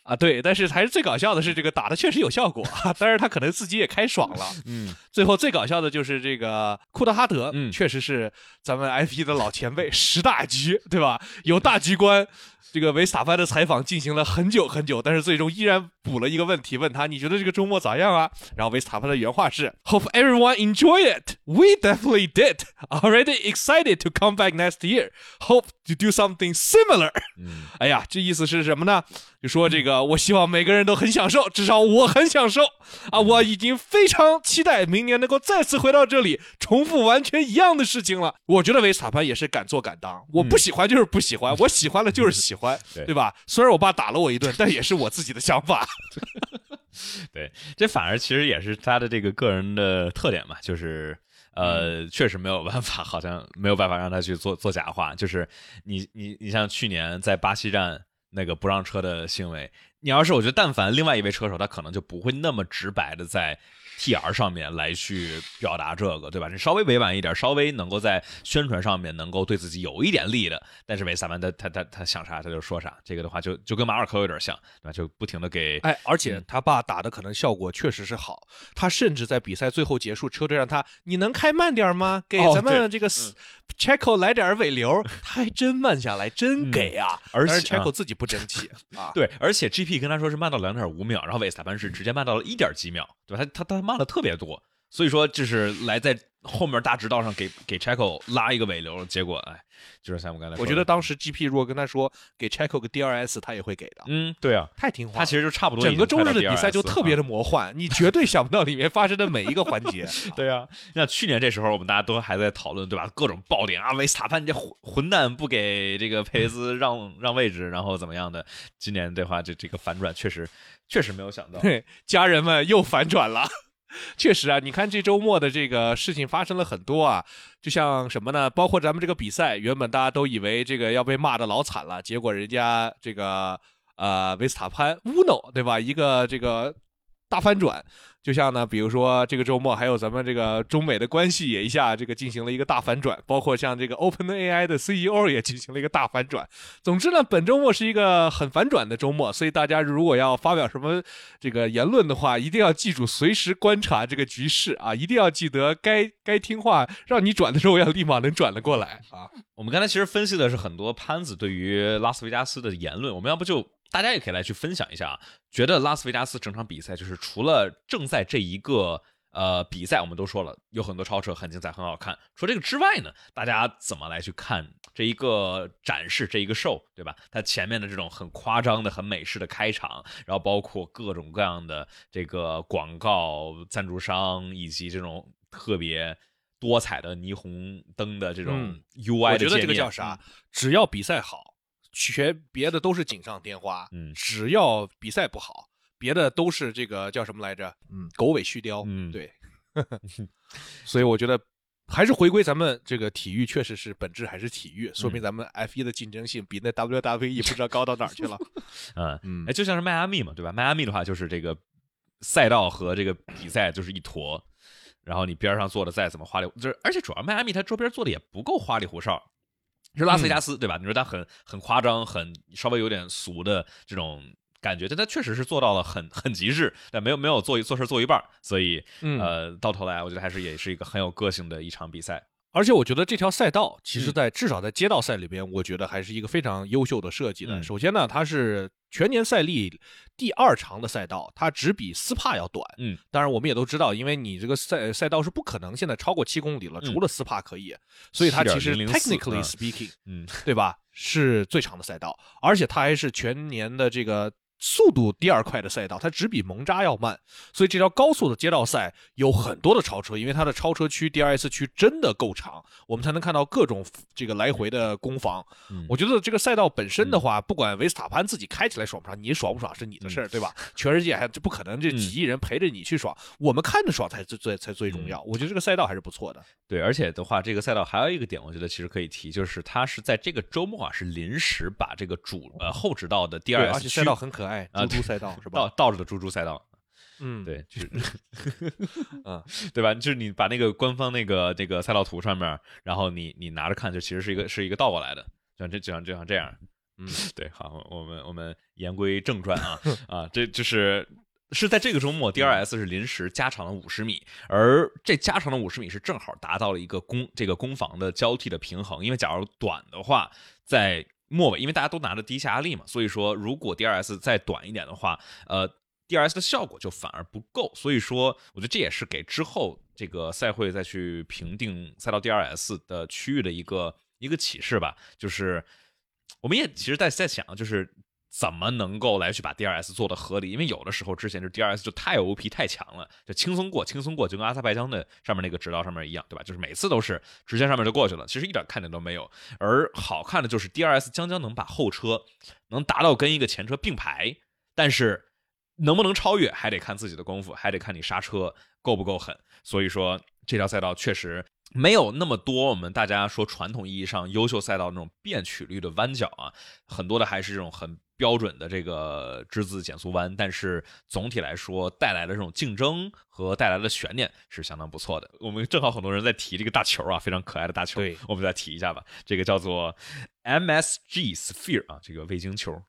啊，对，但是还是最搞笑的是这个打的确实有效果，但是他可能自己也开爽了，嗯，最后最搞笑的就是这个库德哈德，嗯，确实是咱们 F 一的老前辈，十大局，对吧？有大局观。这个维斯塔潘的采访进行了很久很久，但是最终依然补了一个问题，问他你觉得这个周末咋样啊？然后维斯塔潘的原话是：Hope everyone enjoy it. We definitely did. Already excited to come back next year. Hope to do something similar. 哎呀，这意思是什么呢？就说这个，我希望每个人都很享受，至少我很享受啊！我已经非常期待明年能够再次回到这里，重复完全一样的事情了。我觉得维斯塔潘也是敢做敢当，我不喜欢就是不喜欢，我喜欢了就是喜欢，<laughs> 对吧？虽然我爸打了我一顿，但也是我自己的想法。<laughs> 对，这反而其实也是他的这个个人的特点嘛，就是呃，确实没有办法，好像没有办法让他去做做假话。就是你你你像去年在巴西站。那个不让车的行为，你要是我觉得，但凡另外一位车手，他可能就不会那么直白的在 T R 上面来去表达这个，对吧？你稍微委婉一点，稍微能够在宣传上面能够对自己有一点利的，但是维萨曼他他他他想啥他就说啥，这个的话就就跟马尔科有点像，对吧？就不停的给哎，而且他爸打的可能效果确实是好，他甚至在比赛最后结束，车队让他你能开慢点吗？给咱们这个。Checo 来点尾流，他还真慢下来，真给啊！而且 Checo 自己不争气啊。对，而且 GP 跟他说是慢到两点五秒，然后维斯塔潘是直接慢到了一点几秒，对吧？他他他慢了特别多，所以说就是来在。后面大直道上给给 Checo 拉一个尾流，结果哎，就是像我刚才，我觉得当时 GP 如果跟他说给 Checo 个 DRS，他也会给的。嗯，对啊，太听话。他其实就差不多。整个周日的比赛就特别的魔幻，你绝对想不到里面发生的每一个环节。<laughs> 对啊，像去年这时候我们大家都还在讨论，对吧？各种爆点啊，维斯塔潘这混混蛋不给这个佩雷兹 <laughs> 让让位置，然后怎么样的？今年的话，这这个反转确实确实没有想到，对，家人们又反转了。<laughs> <laughs> 确实啊，你看这周末的这个事情发生了很多啊，就像什么呢？包括咱们这个比赛，原本大家都以为这个要被骂的老惨了，结果人家这个呃维斯塔潘乌诺对吧？一个这个大翻转。就像呢，比如说这个周末还有咱们这个中美的关系也一下这个进行了一个大反转，包括像这个 Open AI 的 CEO 也进行了一个大反转。总之呢，本周末是一个很反转的周末，所以大家如果要发表什么这个言论的话，一定要记住随时观察这个局势啊，一定要记得该该听话，让你转的时候要立马能转得过来啊。我们刚才其实分析的是很多潘子对于拉斯维加斯的言论，我们要不就。大家也可以来去分享一下啊，觉得拉斯维加斯整场比赛就是除了正在这一个呃比赛，我们都说了有很多超车很精彩很好看，除了这个之外呢，大家怎么来去看这一个展示这一个 show，对吧？它前面的这种很夸张的很美式的开场，然后包括各种各样的这个广告赞助商以及这种特别多彩的霓虹灯的这种 UI。我觉得这个叫啥？只要比赛好，全别的都是锦上添花。嗯，只要比赛不好，别的都是这个叫什么来着？嗯，狗尾续貂。嗯，对。<laughs> 所以我觉得。还是回归咱们这个体育，确实是本质还是体育，说明咱们 F 一的竞争性比那 WWE 不知道高到哪儿去了。<laughs> 嗯嗯，哎，就像是迈阿密嘛，对吧？迈阿密的话就是这个赛道和这个比赛就是一坨，然后你边上做的再怎么花里，就是而且主要迈阿密它周边做的也不够花里胡哨，是拉斯维加斯对吧？你说他很很夸张，很稍微有点俗的这种。感觉，但他确实是做到了很很极致，但没有没有做做事做一半，所以呃，到头来我觉得还是也是一个很有个性的一场比赛。而且我觉得这条赛道，其实在至少在街道赛里边，我觉得还是一个非常优秀的设计的。首先呢，它是全年赛历第二长的赛道，它只比斯帕要短。嗯，当然我们也都知道，因为你这个赛赛道是不可能现在超过七公里了，除了斯帕可以，所以它其实 technically speaking，嗯，对吧，是最长的赛道，而且它还是全年的这个。速度第二快的赛道，它只比蒙扎要慢，所以这条高速的街道赛有很多的超车，因为它的超车区 DRS 区真的够长，我们才能看到各种这个来回的攻防。我觉得这个赛道本身的话，不管维斯塔潘自己开起来爽不爽，你爽不爽是你的事儿，对吧？全世界还这不可能，这几亿人陪着你去爽，我们看着爽才最最才最重要。我觉得这个赛道还是不错的。对，而且的话，这个赛道还有一个点，我觉得其实可以提，就是它是在这个周末啊，是临时把这个主呃后直道的 DRS 区赛道很可爱，猪猪赛道 <laughs> 是吧？倒倒着的猪猪赛道，嗯，对，<laughs> 就是，嗯，<laughs> 对吧？就是你把那个官方那个那个赛道图上面，然后你你拿着看，就其实是一个是一个倒过来的，像这就像就像这样，嗯，对，好，我们我们言归正传啊啊，这就是是在这个周末，DRS 是临时加长了五十米，而这加长的五十米是正好达到了一个攻这个攻防的交替的平衡，因为假如短的话，在末尾，因为大家都拿着低下压力嘛，所以说如果 DRS 再短一点的话，呃，DRS 的效果就反而不够。所以说，我觉得这也是给之后这个赛会再去评定赛道 DRS 的区域的一个一个启示吧。就是我们也其实在在想，就是。怎么能够来去把 DRS 做的合理？因为有的时候之前就 DRS 就太 OP 太强了，就轻松过，轻松过，就跟阿塞拜疆的上面那个直道上面一样，对吧？就是每次都是直线上面就过去了，其实一点看点都没有。而好看的就是 DRS 将将能把后车能达到跟一个前车并排，但是能不能超越还得看自己的功夫，还得看你刹车够不够狠。所以说这条赛道确实。没有那么多我们大家说传统意义上优秀赛道那种变曲率的弯角啊，很多的还是这种很标准的这个之字减速弯，但是总体来说带来的这种竞争和带来的悬念是相当不错的。我们正好很多人在提这个大球啊，非常可爱的大球，我们再提一下吧。这个叫做 MSG Sphere 啊，这个味精球，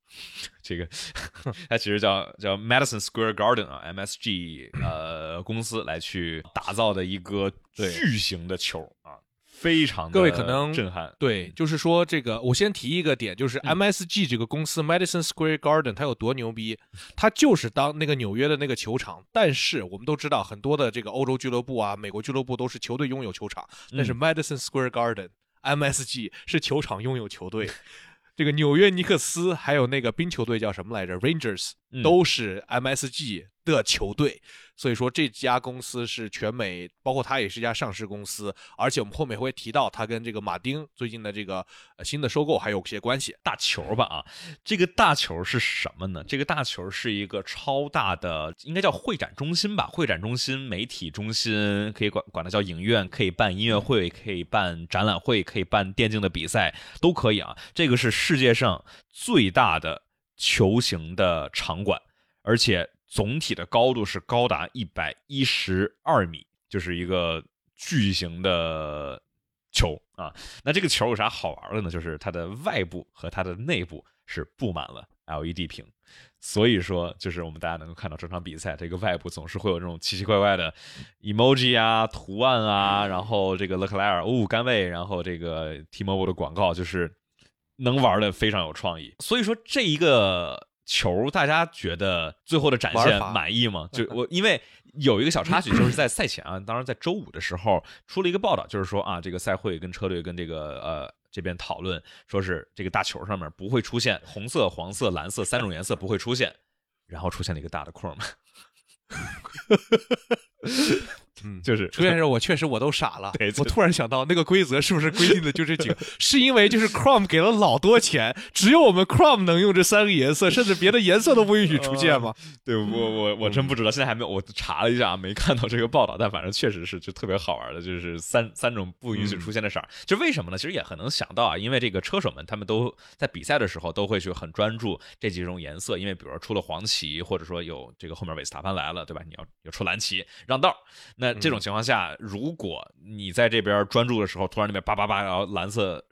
这个 <laughs> 它其实叫叫 Madison Square Garden 啊，MSG 呃公司来去打造的一个巨型的球啊。非常各位可能震撼，对，就是说这个，我先提一个点，就是 MSG 这个公司 Madison Square Garden 它有多牛逼，它就是当那个纽约的那个球场，但是我们都知道很多的这个欧洲俱乐部啊、美国俱乐部都是球队拥有球场，但是 Madison Square Garden MSG 是球场拥有球队，这个纽约尼克斯还有那个冰球队叫什么来着？Rangers 都是 MSG 的球队。所以说这家公司是全美，包括它也是一家上市公司，而且我们后面会提到它跟这个马丁最近的这个新的收购还有些关系。大球吧啊，这个大球是什么呢？这个大球是一个超大的，应该叫会展中心吧？会展中心、媒体中心，可以管管它叫影院，可以办音乐会，可以办展览会，可以办电竞的比赛，都可以啊。这个是世界上最大的球形的场馆，而且。总体的高度是高达一百一十二米，就是一个巨型的球啊。那这个球有啥好玩的呢？就是它的外部和它的内部是布满了 LED 屏，所以说就是我们大家能够看到这场比赛，这个外部总是会有这种奇奇怪怪的 emoji 啊、图案啊，然后这个勒克莱尔哦甘位，然后这个 T-Mobile 的广告，就是能玩的非常有创意。所以说这一个。球，大家觉得最后的展现满意吗？<laughs> 就我，因为有一个小插曲，<laughs> 就是在赛前啊，当然在周五的时候出了一个报道，就是说啊，这个赛会跟车队跟这个呃这边讨论，说是这个大球上面不会出现红色、黄色、蓝色三种颜色不会出现，然后出现了一个大的空嘛。<laughs> 嗯，就是出现时候我确实我都傻了。对，我突然想到那个规则是不是规定的就这几个？是因为就是 Chrome 给了老多钱，只有我们 Chrome 能用这三个颜色，甚至别的颜色都不允许出现吗？对我我我真不知道，现在还没有，我查了一下没看到这个报道，但反正确实是就特别好玩的，就是三三种不允许出现的色儿。就为什么呢？其实也很能想到啊，因为这个车手们他们都在比赛的时候都会去很专注这几种颜色，因为比如说出了黄旗，或者说有这个后面韦斯塔潘来了，对吧？你要要出蓝旗让道，那这种情况下，如果你在这边专注的时候，突然那边叭叭叭，然后蓝色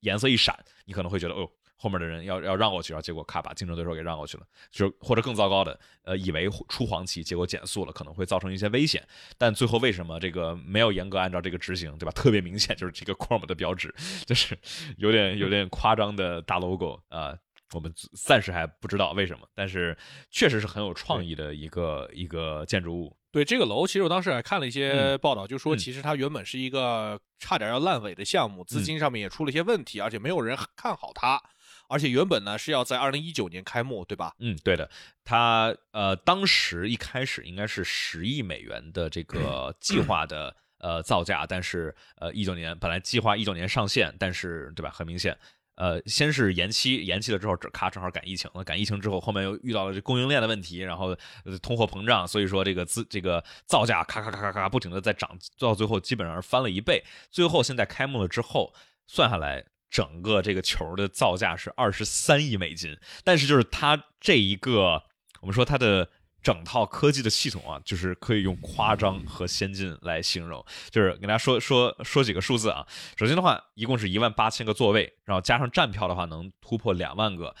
颜色一闪，你可能会觉得哦。后面的人要要让过去，然后结果咔把竞争对手给让过去了，就或者更糟糕的，呃，以为出黄旗，结果减速了，可能会造成一些危险。但最后为什么这个没有严格按照这个执行，对吧？特别明显就是这个 Chrome 的标志，就是有点有点夸张的大 logo 啊。我们暂时还不知道为什么，但是确实是很有创意的一个一个建筑物。对这个楼，其实我当时还看了一些报道，就说其实它原本是一个差点要烂尾的项目，资金上面也出了一些问题，而且没有人看好它。而且原本呢是要在二零一九年开幕，对吧？嗯，对的。它呃，当时一开始应该是十亿美元的这个 <clears throat> 计划的呃造价，但是呃一九年本来计划一九年上线，但是对吧？很明显，呃，先是延期，延期了之后，这咔正好赶疫情了，赶疫情之后，后面又遇到了这供应链的问题，然后通货膨胀，所以说这个资这个造价咔咔咔咔咔不停的在涨，到最后基本上是翻了一倍。最后现在开幕了之后，算下来。整个这个球的造价是二十三亿美金，但是就是它这一个，我们说它的整套科技的系统啊，就是可以用夸张和先进来形容。就是给大家说说说几个数字啊。首先的话，一共是一万八千个座位，然后加上站票的话，能突破两万个，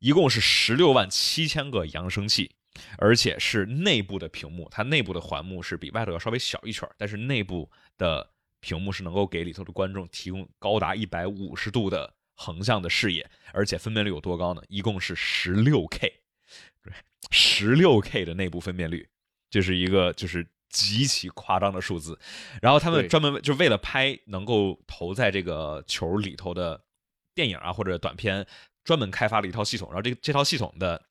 一共是十六万七千个扬声器，而且是内部的屏幕，它内部的环幕是比外头要稍微小一圈，但是内部的。屏幕是能够给里头的观众提供高达一百五十度的横向的视野，而且分辨率有多高呢？一共是十六 K，十六 K 的内部分辨率，这是一个就是极其夸张的数字。然后他们专门就为了拍能够投在这个球里头的电影啊或者短片，专门开发了一套系统。然后这这套系统的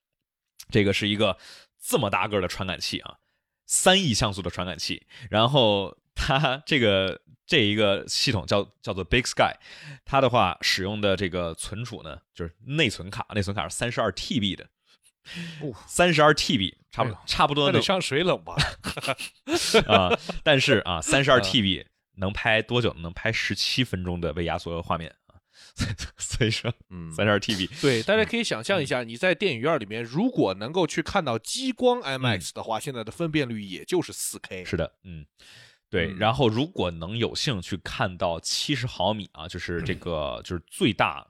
这个是一个这么大个的传感器啊，三亿像素的传感器，然后它这个。这一个系统叫叫做 Big Sky，它的话使用的这个存储呢，就是内存卡，内存卡是三十二 TB 的，三十二 TB，差不多差不多得上水冷吧？<laughs> 啊，但是啊，<laughs> 三十二 TB 能拍多久？能拍十七分钟的微压缩画面啊，<laughs> 所以说，嗯，三十二 TB，对，大家可以想象一下，你在电影院里面如果能够去看到激光 IMAX 的话，现在的分辨率也就是四 K，是的，嗯。对，然后如果能有幸去看到七十毫米啊，就是这个就是最大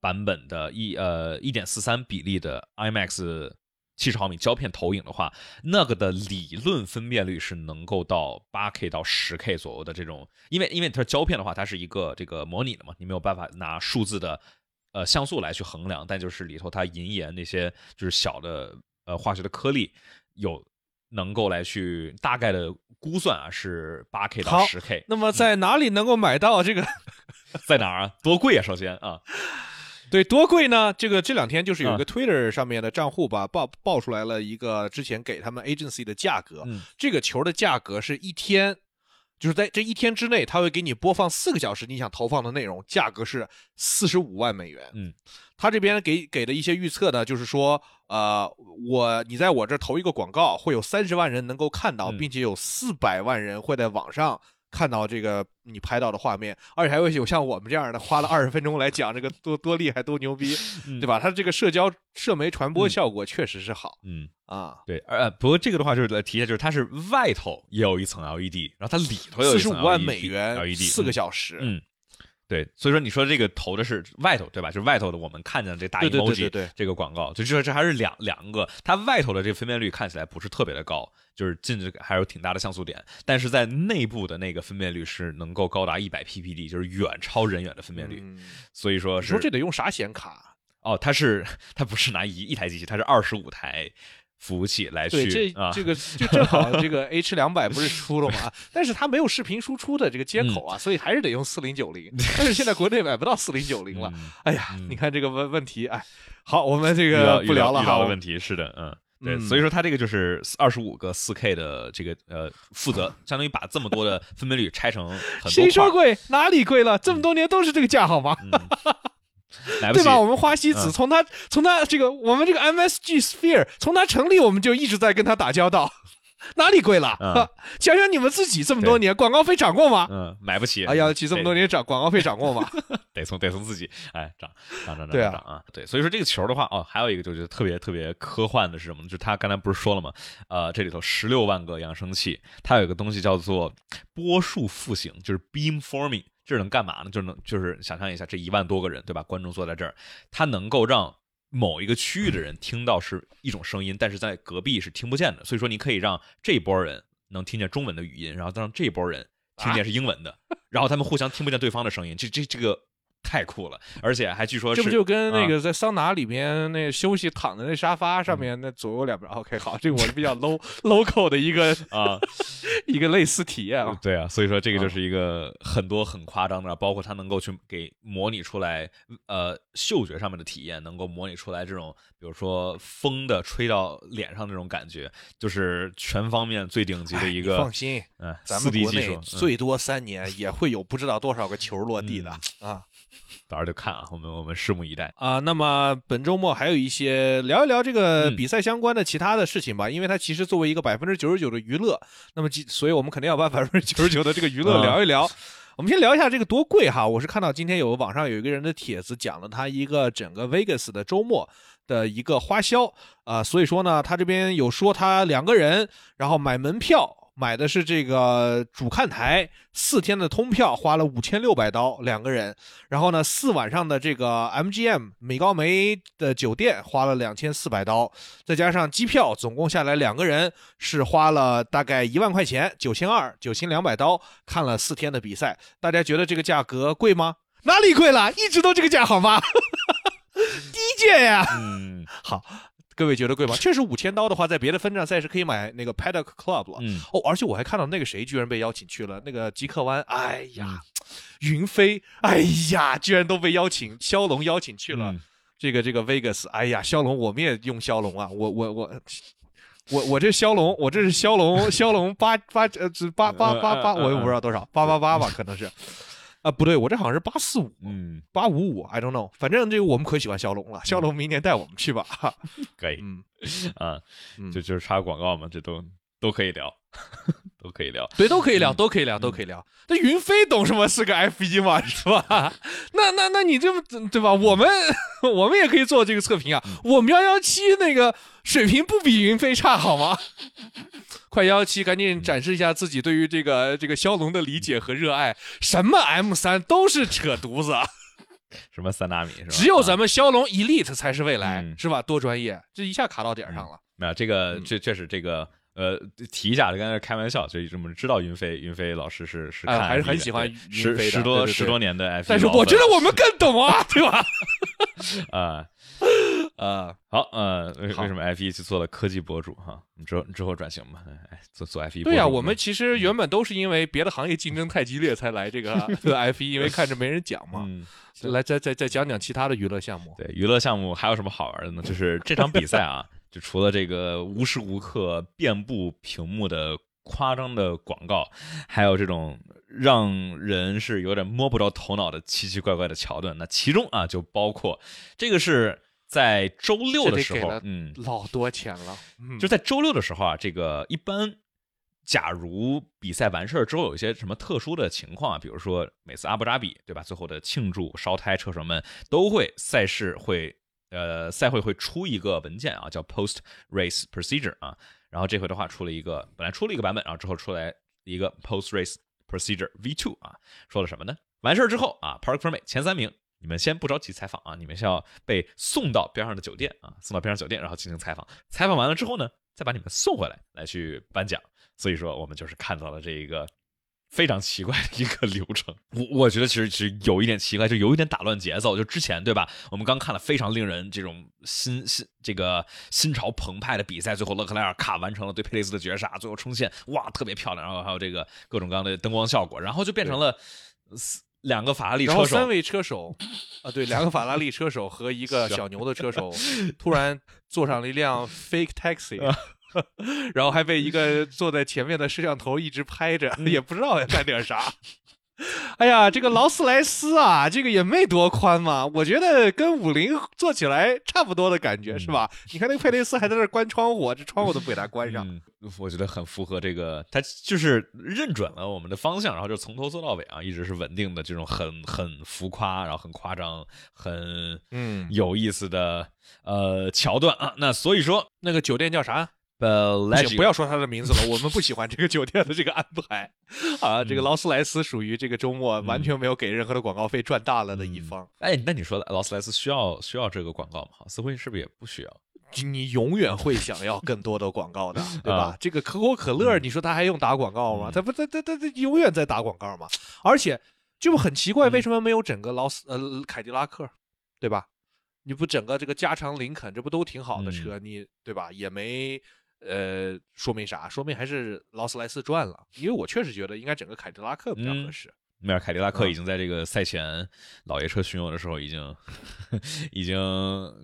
版本的一呃一点四三比例的 IMAX 七十毫米胶片投影的话，那个的理论分辨率是能够到八 K 到十 K 左右的这种，因为因为它胶片的话，它是一个这个模拟的嘛，你没有办法拿数字的呃像素来去衡量，但就是里头它银盐那些就是小的呃化学的颗粒有。能够来去大概的估算啊，是八 K 到十 K。那么在哪里能够买到这个？在哪儿啊？多贵啊！首先啊，对，多贵呢？这个这两天就是有一个 Twitter 上面的账户吧，报报出来了一个之前给他们 agency 的价格。这个球的价格是一天，就是在这一天之内，他会给你播放四个小时你想投放的内容，价格是四十五万美元。嗯。他这边给给的一些预测呢，就是说，呃，我你在我这投一个广告，会有三十万人能够看到，并且有四百万人会在网上看到这个你拍到的画面，而且还会有像我们这样的花了二十分钟来讲这个多多厉害多牛逼，<laughs> 对吧？它这个社交社媒传播效果确实是好，嗯啊，对，呃，不过这个的话就是来提一下，就是它是外头也有一层 LED，然后它里头有四十五万美元 LED 四个小时，嗯。对，所以说你说这个投的是外头，对吧？就是外头的，我们看见的这大 emoji 这个广告，就这这还是两两个。它外头的这个分辨率看起来不是特别的高，就是进去还有挺大的像素点，但是在内部的那个分辨率是能够高达一百 ppd，就是远超人眼的分辨率。所以说，你说这得用啥显卡？哦，它是 <laughs> 它不是拿一一台机器，它是二十五台。服务器来去，对这这个就正好这个 H 两百不是出了吗？但是它没有视频输出的这个接口啊，所以还是得用四零九零。但是现在国内买不到四零九零了。哎呀，你看这个问问题，哎，好，我们这个不聊了。遇到的问题是的，嗯，对，所以说它这个就是二十五个四 K 的这个呃，负责相当于把这么多的分辨率拆成很多谁说贵？哪里贵了？这么多年都是这个价，好吗？对吧？我们花西子从它从他这个我们这个 MSG Sphere 从他成立，我们就一直在跟他打交道。<laughs> 哪里贵了？<laughs> 想想你们自己这么多年广告费涨过吗？嗯，买不起。哎呀，起这么多年涨广告费涨过吗？<laughs> 得从得从自己哎涨涨涨涨涨啊！对，所以说这个球的话哦，还有一个就是特别特别科幻的是什么呢？就他刚才不是说了吗？呃，这里头十六万个扬声器，它有一个东西叫做波束复形，就是 beam forming，这是能干嘛呢？就能就是想象一下，这一万多个人对吧？观众坐在这儿，他能够让。某一个区域的人听到是一种声音，但是在隔壁是听不见的。所以说，你可以让这波人能听见中文的语音，然后让这波人听见是英文的，然后他们互相听不见对方的声音。这这这个。太酷了，而且还据说这不就跟那个在桑拿里面那休息躺在那沙发上面那左右两边，OK，好，这个我是比较 low <laughs> local 的一个啊一个类似体验啊。对啊，所以说这个就是一个很多很夸张的，包括它能够去给模拟出来，呃，嗅觉上面的体验，能够模拟出来这种，比如说风的吹到脸上那种感觉，就是全方面最顶级的一个。放心，嗯，咱们国内最多三年也会有不知道多少个球落地的啊。到时候就看啊，我们我们拭目以待啊。那么本周末还有一些聊一聊这个比赛相关的其他的事情吧，因为它其实作为一个百分之九十九的娱乐，那么所以我们肯定要把百分之九十九的这个娱乐聊一聊。我们先聊一下这个多贵哈。我是看到今天有网上有一个人的帖子讲了他一个整个 Vegas 的周末的一个花销啊，所以说呢，他这边有说他两个人然后买门票。买的是这个主看台四天的通票，花了五千六百刀两个人。然后呢，四晚上的这个 MGM 美高梅的酒店花了两千四百刀，再加上机票，总共下来两个人是花了大概一万块钱，九千二九千两百刀看了四天的比赛。大家觉得这个价格贵吗？哪里贵了？一直都这个价好吗？<laughs> 低贱呀！嗯，好。各位觉得贵吗？<laughs> 确实五千刀的话，在别的分站赛是可以买那个 Paddock Club 了。嗯哦，而且我还看到那个谁居然被邀请去了，那个极客湾。哎呀，<tsk> 云飞，哎呀，居然都被邀请，骁龙邀请去了这个这个 Vegas。哎呀，骁龙我们也用骁龙啊，我我我我我这骁龙，我这是骁龙骁龙八八呃八八八八，我也不知道多少八八八吧，可能是。啊，不对，我这好像是八四五，嗯，八五五，I don't know，反正这个我们可喜欢骁龙了，骁龙明年带我们去吧，<laughs> 可以，嗯，啊，就就是插广告嘛，这都都可以聊，都可以聊，<laughs> 对，都可以聊，都可以聊，都可以聊。那云飞懂什么是个 F 一吗？是吧？<laughs> 那那那你这么对吧？我们 <laughs> 我们也可以做这个测评啊，我们幺幺七那个水平不比云飞差，好吗？快幺幺七，赶紧展示一下自己对于这个这个骁龙的理解和热爱。什么 M 三都是扯犊子，什么三纳米是吧？只有咱们骁龙 Elite 才是未来，是吧？多专业，这一下卡到点上了。没有这个，这确实这个，呃，提一下，刚才开玩笑，所以这么知道云飞，云飞老师是是看还是很喜欢十十多十多年的 F，但是我觉得我们更懂啊，对吧？<laughs> 啊。<laughs> 呃，好，呃，为什么 F 一去做了科技博主哈？你之后之后转型吧，哎，做做 F 一。对呀，我们其实原本都是因为别的行业竞争太激烈才来这个 <laughs> F 一，因为看着没人讲嘛。来，再再再讲讲其他的娱乐项目。对，娱乐项目还有什么好玩的呢？就是这场比赛啊，就除了这个无时无刻遍布屏幕的夸张的广告，还有这种让人是有点摸不着头脑的奇奇怪怪的桥段。那其中啊，就包括这个是。在周六的时候，嗯，老多钱了。就在周六的时候啊，这个一般，假如比赛完事儿之后有一些什么特殊的情况啊，比如说每次阿布扎比，对吧？最后的庆祝烧胎，车手们都会赛事会，呃，赛会会出一个文件啊，叫 Post Race Procedure 啊。然后这回的话出了一个，本来出了一个版本，然后之后出来一个 Post Race Procedure V2 啊，说了什么呢？完事儿之后啊，Park f e r m e 前三名。你们先不着急采访啊，你们是要被送到边上的酒店啊，送到边上酒店，然后进行采访。采访完了之后呢，再把你们送回来，来去颁奖。所以说，我们就是看到了这一个非常奇怪的一个流程。<laughs> 我我觉得其实其实有一点奇怪，就有一点打乱节奏。就之前对吧？我们刚看了非常令人这种心心这个心潮澎湃的比赛，最后勒克莱尔卡完成了对佩雷斯的绝杀，最后冲线，哇，特别漂亮。然后还有这个各种各样的灯光效果，然后就变成了。两个法拉利车手，三位车手 <laughs> 啊，对，两个法拉利车手和一个小牛的车手，<laughs> 突然坐上了一辆 fake taxi，然后还被一个坐在前面的摄像头一直拍着，也不知道要干点啥。哎呀，这个劳斯莱斯啊，这个也没多宽嘛，我觉得跟五菱坐起来差不多的感觉，是吧？你看那个佩雷斯还在那关窗户，这窗户都不给他关上，我觉得很符合这个，他就是认准了我们的方向，然后就从头做到尾啊，一直是稳定的这种很很浮夸，然后很夸张，很嗯有意思的呃桥段啊。那所以说那个酒店叫啥？呃，不要说他的名字了，我们不喜欢这个酒店的这个安排 <laughs> 啊。这个劳斯莱斯属于这个周末完全没有给任何的广告费赚大了的一方。哎，那你说劳斯莱斯需要需要这个广告吗？斯辉是不是也不需要？你永远会想要更多的广告的，<laughs> 对吧？这个可口可乐，你说他还用打广告吗？他不，他他他他永远在打广告嘛。而且就很奇怪，为什么没有整个劳斯呃凯迪拉克，对吧？你不整个这个加长林肯，这不都挺好的车？你对吧？也没。呃，说明啥？说明还是劳斯莱斯赚了，因为我确实觉得应该整个凯迪拉克比较合适。没有，凯迪拉克已经在这个赛前老爷车巡游的时候，已经已经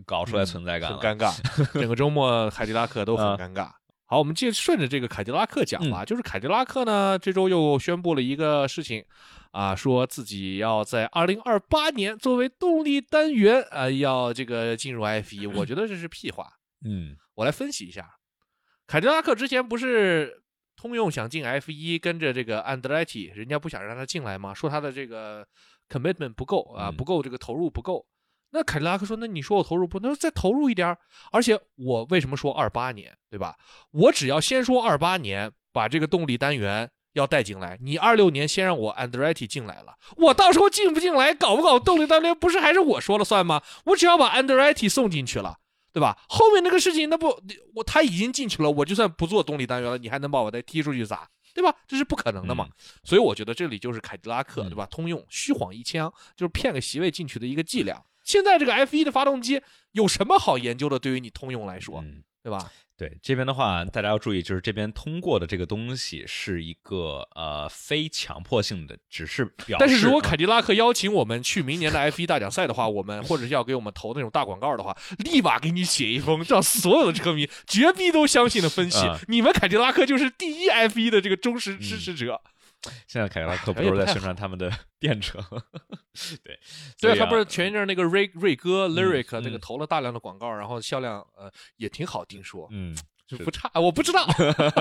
搞出来存在感了，很尴尬。整个周末凯迪拉克都很尴尬。好，我们接顺着这个凯迪拉克讲吧。就是凯迪拉克呢，这周又宣布了一个事情啊，说自己要在二零二八年作为动力单元啊，要这个进入 F 一。我觉得这是屁话。嗯，我来分析一下。凯迪拉克之前不是通用想进 F 一，跟着这个安德莱提，人家不想让他进来嘛？说他的这个 commitment 不够啊，不够这个投入不够。那凯迪拉克说，那你说我投入不，那再投入一点。而且我为什么说二八年，对吧？我只要先说二八年，把这个动力单元要带进来，你二六年先让我 Andretti 进来了，我到时候进不进来，搞不搞动力单元，不是还是我说了算吗？我只要把 Andretti 送进去了。对吧？后面那个事情，那不我他已经进去了，我就算不做动力单元了，你还能把我再踢出去咋？对吧？这是不可能的嘛。所以我觉得这里就是凯迪拉克，对吧？通用虚晃一枪，就是骗个席位进去的一个伎俩。现在这个 F 一的发动机有什么好研究的？对于你通用来说，对吧？对这边的话，大家要注意，就是这边通过的这个东西是一个呃非强迫性的，只是表。但是如果凯迪拉克邀请我们去明年的 F 一大奖赛的话，我们或者是要给我们投那种大广告的话，立马给你写一封，让所有的车迷绝逼都相信的分析，你们凯迪拉克就是第一 F 一的这个忠实支持者。现在凯迪拉克不是在宣传他们的 <laughs> 电车？<laughs> 对，对他不是前一阵那个瑞瑞哥 Lyric 那个投了大量的广告，然后销量呃也挺好，听说嗯就不差，我不知道，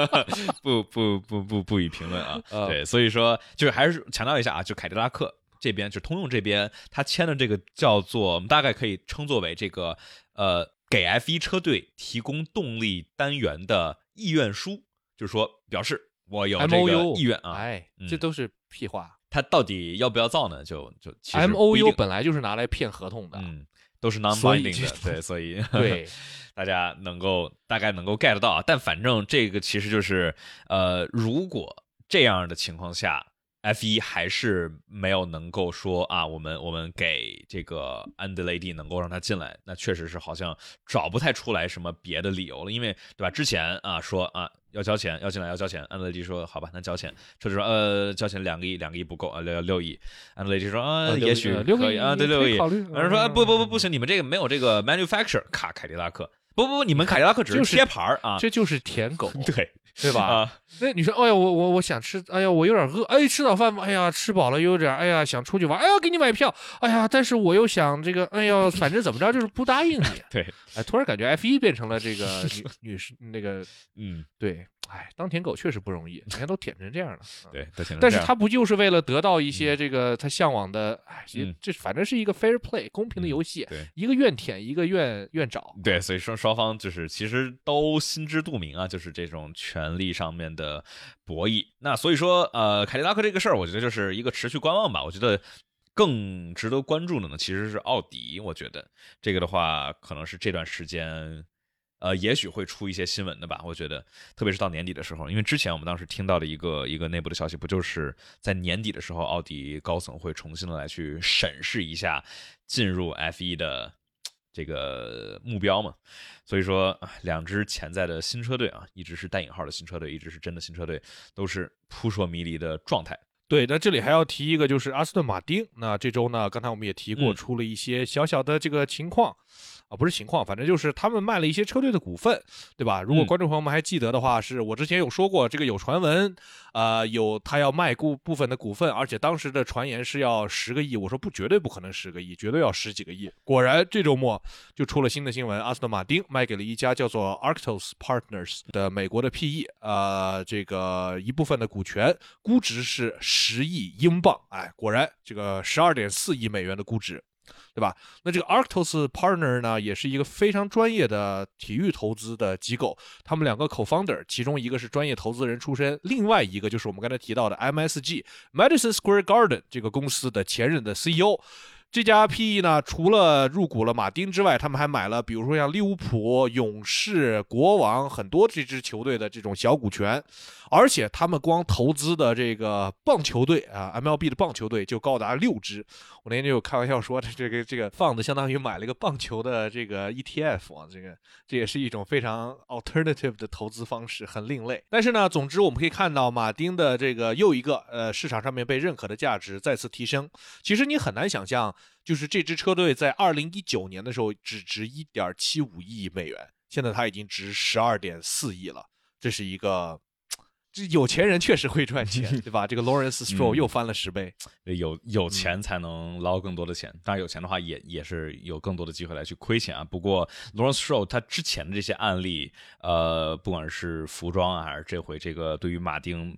<laughs> 不不不不不予评论啊。对，所以说就是还是强调一下啊，就凯迪拉克这边，就通用这边，他签的这个叫做我们大概可以称作为这个呃给 F 一车队提供动力单元的意愿书，就是说表示。我有这个意愿啊！哎，这都是屁话。他到底要不要造呢？就就 M O U 本来就是拿来骗合同的，嗯，都是 non binding 的，对，<laughs> 所以对 <laughs> 大家能够大概能够 get 到啊。但反正这个其实就是呃，如果这样的情况下。F 一还是没有能够说啊，我们我们给这个安德雷蒂能够让他进来，那确实是好像找不太出来什么别的理由了，因为对吧？之前啊说啊要交钱要进来要交钱，安德雷迪说好吧，那交钱，车主说呃交钱两个亿两个亿不够啊六六亿，安德雷迪说啊也许可以啊对六亿，有人说不不不不行，你们这个没有这个 manufacturer 卡凯迪拉克，不不不，你们凯迪拉克只是贴牌儿啊，这就是舔狗，对。对吧？那你说，哎呀，我我我想吃，哎呀，我有点饿，哎，吃早饭吧，哎呀，吃饱了又有点，哎呀，想出去玩，哎呀，给你买票，哎呀，但是我又想这个，哎呀，反正怎么着就是不答应你。<laughs> 对，哎，突然感觉 F 一变成了这个女 <laughs> 女士那个，嗯，对。哎，当舔狗确实不容易，人家都舔成这样了。对，但是他不就是为了得到一些这个他向往的？哎，这反正是一个 fair play 公平的游戏。对，一个愿舔，一个愿愿找。对，所以说双方就是其实都心知肚明啊，就是这种权利上面的博弈。那所以说，呃，凯迪拉克这个事儿，我觉得就是一个持续观望吧。我觉得更值得关注的呢，其实是奥迪。我觉得这个的话，可能是这段时间。呃，也许会出一些新闻的吧？我觉得，特别是到年底的时候，因为之前我们当时听到的一个一个内部的消息，不就是在年底的时候，奥迪高层会重新的来去审视一下进入 F 一的这个目标嘛？所以说，两支潜在的新车队啊，一直是带引号的新车队，一直是真的新车队，都是扑朔迷离的状态。对，那这里还要提一个，就是阿斯顿马丁。那这周呢，刚才我们也提过，出了一些小小的这个情况。啊，不是情况，反正就是他们卖了一些车队的股份，对吧？如果观众朋友们还记得的话，是我之前有说过，这个有传闻，呃，有他要卖股部分的股份，而且当时的传言是要十个亿，我说不，绝对不可能十个亿，绝对要十几个亿。果然这周末就出了新的新闻，阿斯顿马丁卖给了一家叫做 Arctos Partners 的美国的 PE，呃，这个一部分的股权，估值是十亿英镑，哎，果然这个十二点四亿美元的估值。对吧？那这个 Arctos Partner 呢，也是一个非常专业的体育投资的机构。他们两个 co-founder，其中一个是专业投资人出身，另外一个就是我们刚才提到的 MSG Madison Square Garden 这个公司的前任的 CEO。这家 PE 呢，除了入股了马丁之外，他们还买了，比如说像利物浦、勇士、国王很多这支球队的这种小股权，而且他们光投资的这个棒球队啊，MLB 的棒球队就高达六支。我那天就有开玩笑说，这个这个放的相当于买了一个棒球的这个 ETF 啊，这个这也是一种非常 alternative 的投资方式，很另类。但是呢，总之我们可以看到，马丁的这个又一个呃市场上面被认可的价值再次提升。其实你很难想象。就是这支车队在二零一九年的时候只值一点七五亿美元，现在它已经值十二点四亿了。这是一个，这有钱人确实会赚钱，<laughs> 对吧？这个 Lawrence Stroll 又翻了十倍。有有钱才能捞更多的钱，当然有钱的话也也是有更多的机会来去亏钱啊。不过 Lawrence Stroll 他之前的这些案例，呃，不管是服装啊，还是这回这个对于马丁。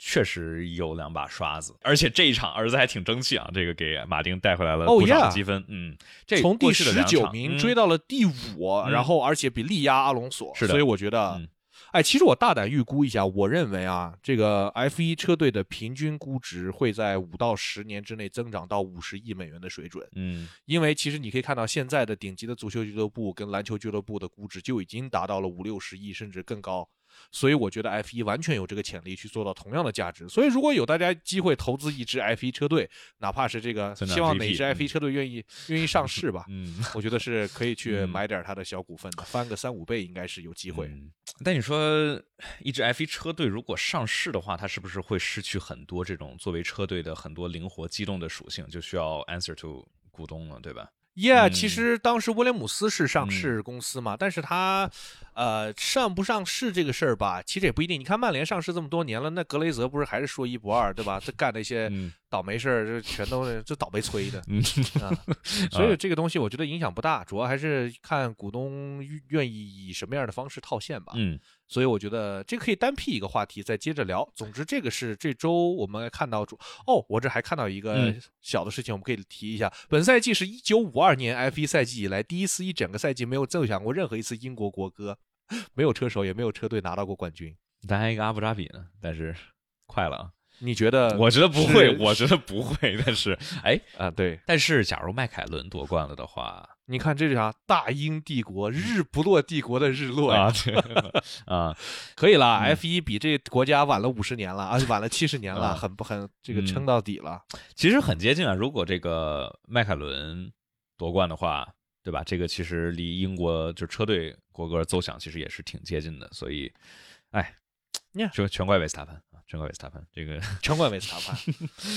确实有两把刷子，而且这一场儿子还挺争气啊，这个给马丁带回来了不少积分。嗯，这从第十九名追到了第五，然后而且比力压阿隆索，是的。所以我觉得，哎，其实我大胆预估一下，我认为啊，这个 F 一车队的平均估值会在五到十年之内增长到五十亿美元的水准。嗯，因为其实你可以看到，现在的顶级的足球俱乐部跟篮球俱乐部的估值就已经达到了五六十亿甚至更高。所以我觉得 F 一完全有这个潜力去做到同样的价值。所以如果有大家机会投资一支 F 一车队，哪怕是这个，希望哪支 F 一车队愿意愿意上市吧，嗯，我觉得是可以去买点它的小股份的，翻个三五倍应该是有机会。但你说一支 F 一车队如果上市的话，它是不是会失去很多这种作为车队的很多灵活机动的属性，就需要 answer to 股东了，对吧？Yeah，其实当时威廉姆斯是上市公司嘛，但是他，呃，上不上市这个事儿吧，其实也不一定。你看曼联上市这么多年了，那格雷泽不是还是说一不二，对吧？他干那些倒霉事儿，就全都就倒霉催的。啊，<laughs> 所以这个东西我觉得影响不大，主要还是看股东愿意以什么样的方式套现吧。嗯。所以我觉得这可以单辟一个话题再接着聊。总之，这个是这周我们看到主哦，我这还看到一个小的事情，我们可以提一下。本赛季是一九五二年 F 一赛季以来第一次一整个赛季没有奏响过任何一次英国国歌，没有车手也没有车队拿到过冠军。咱还一个阿布扎比呢，但是快了啊。你觉得？我觉得不会，<laughs> 我觉得不会。但是，哎啊，对。但是，假如迈凯伦夺冠了的话，你看这是啥？大英帝国，日不落帝国的日落啊！啊，可以了。<laughs> F 一比这国家晚了五十年了，而 <laughs> 且晚了七十年了，很不很这个撑到底了。其实很接近啊。如果这个迈凯伦夺冠的话，对吧？这个其实离英国就车队国歌奏响其实也是挺接近的。所以，哎，就全怪维斯塔潘。全怪维斯塔潘，这个全怪维斯塔潘，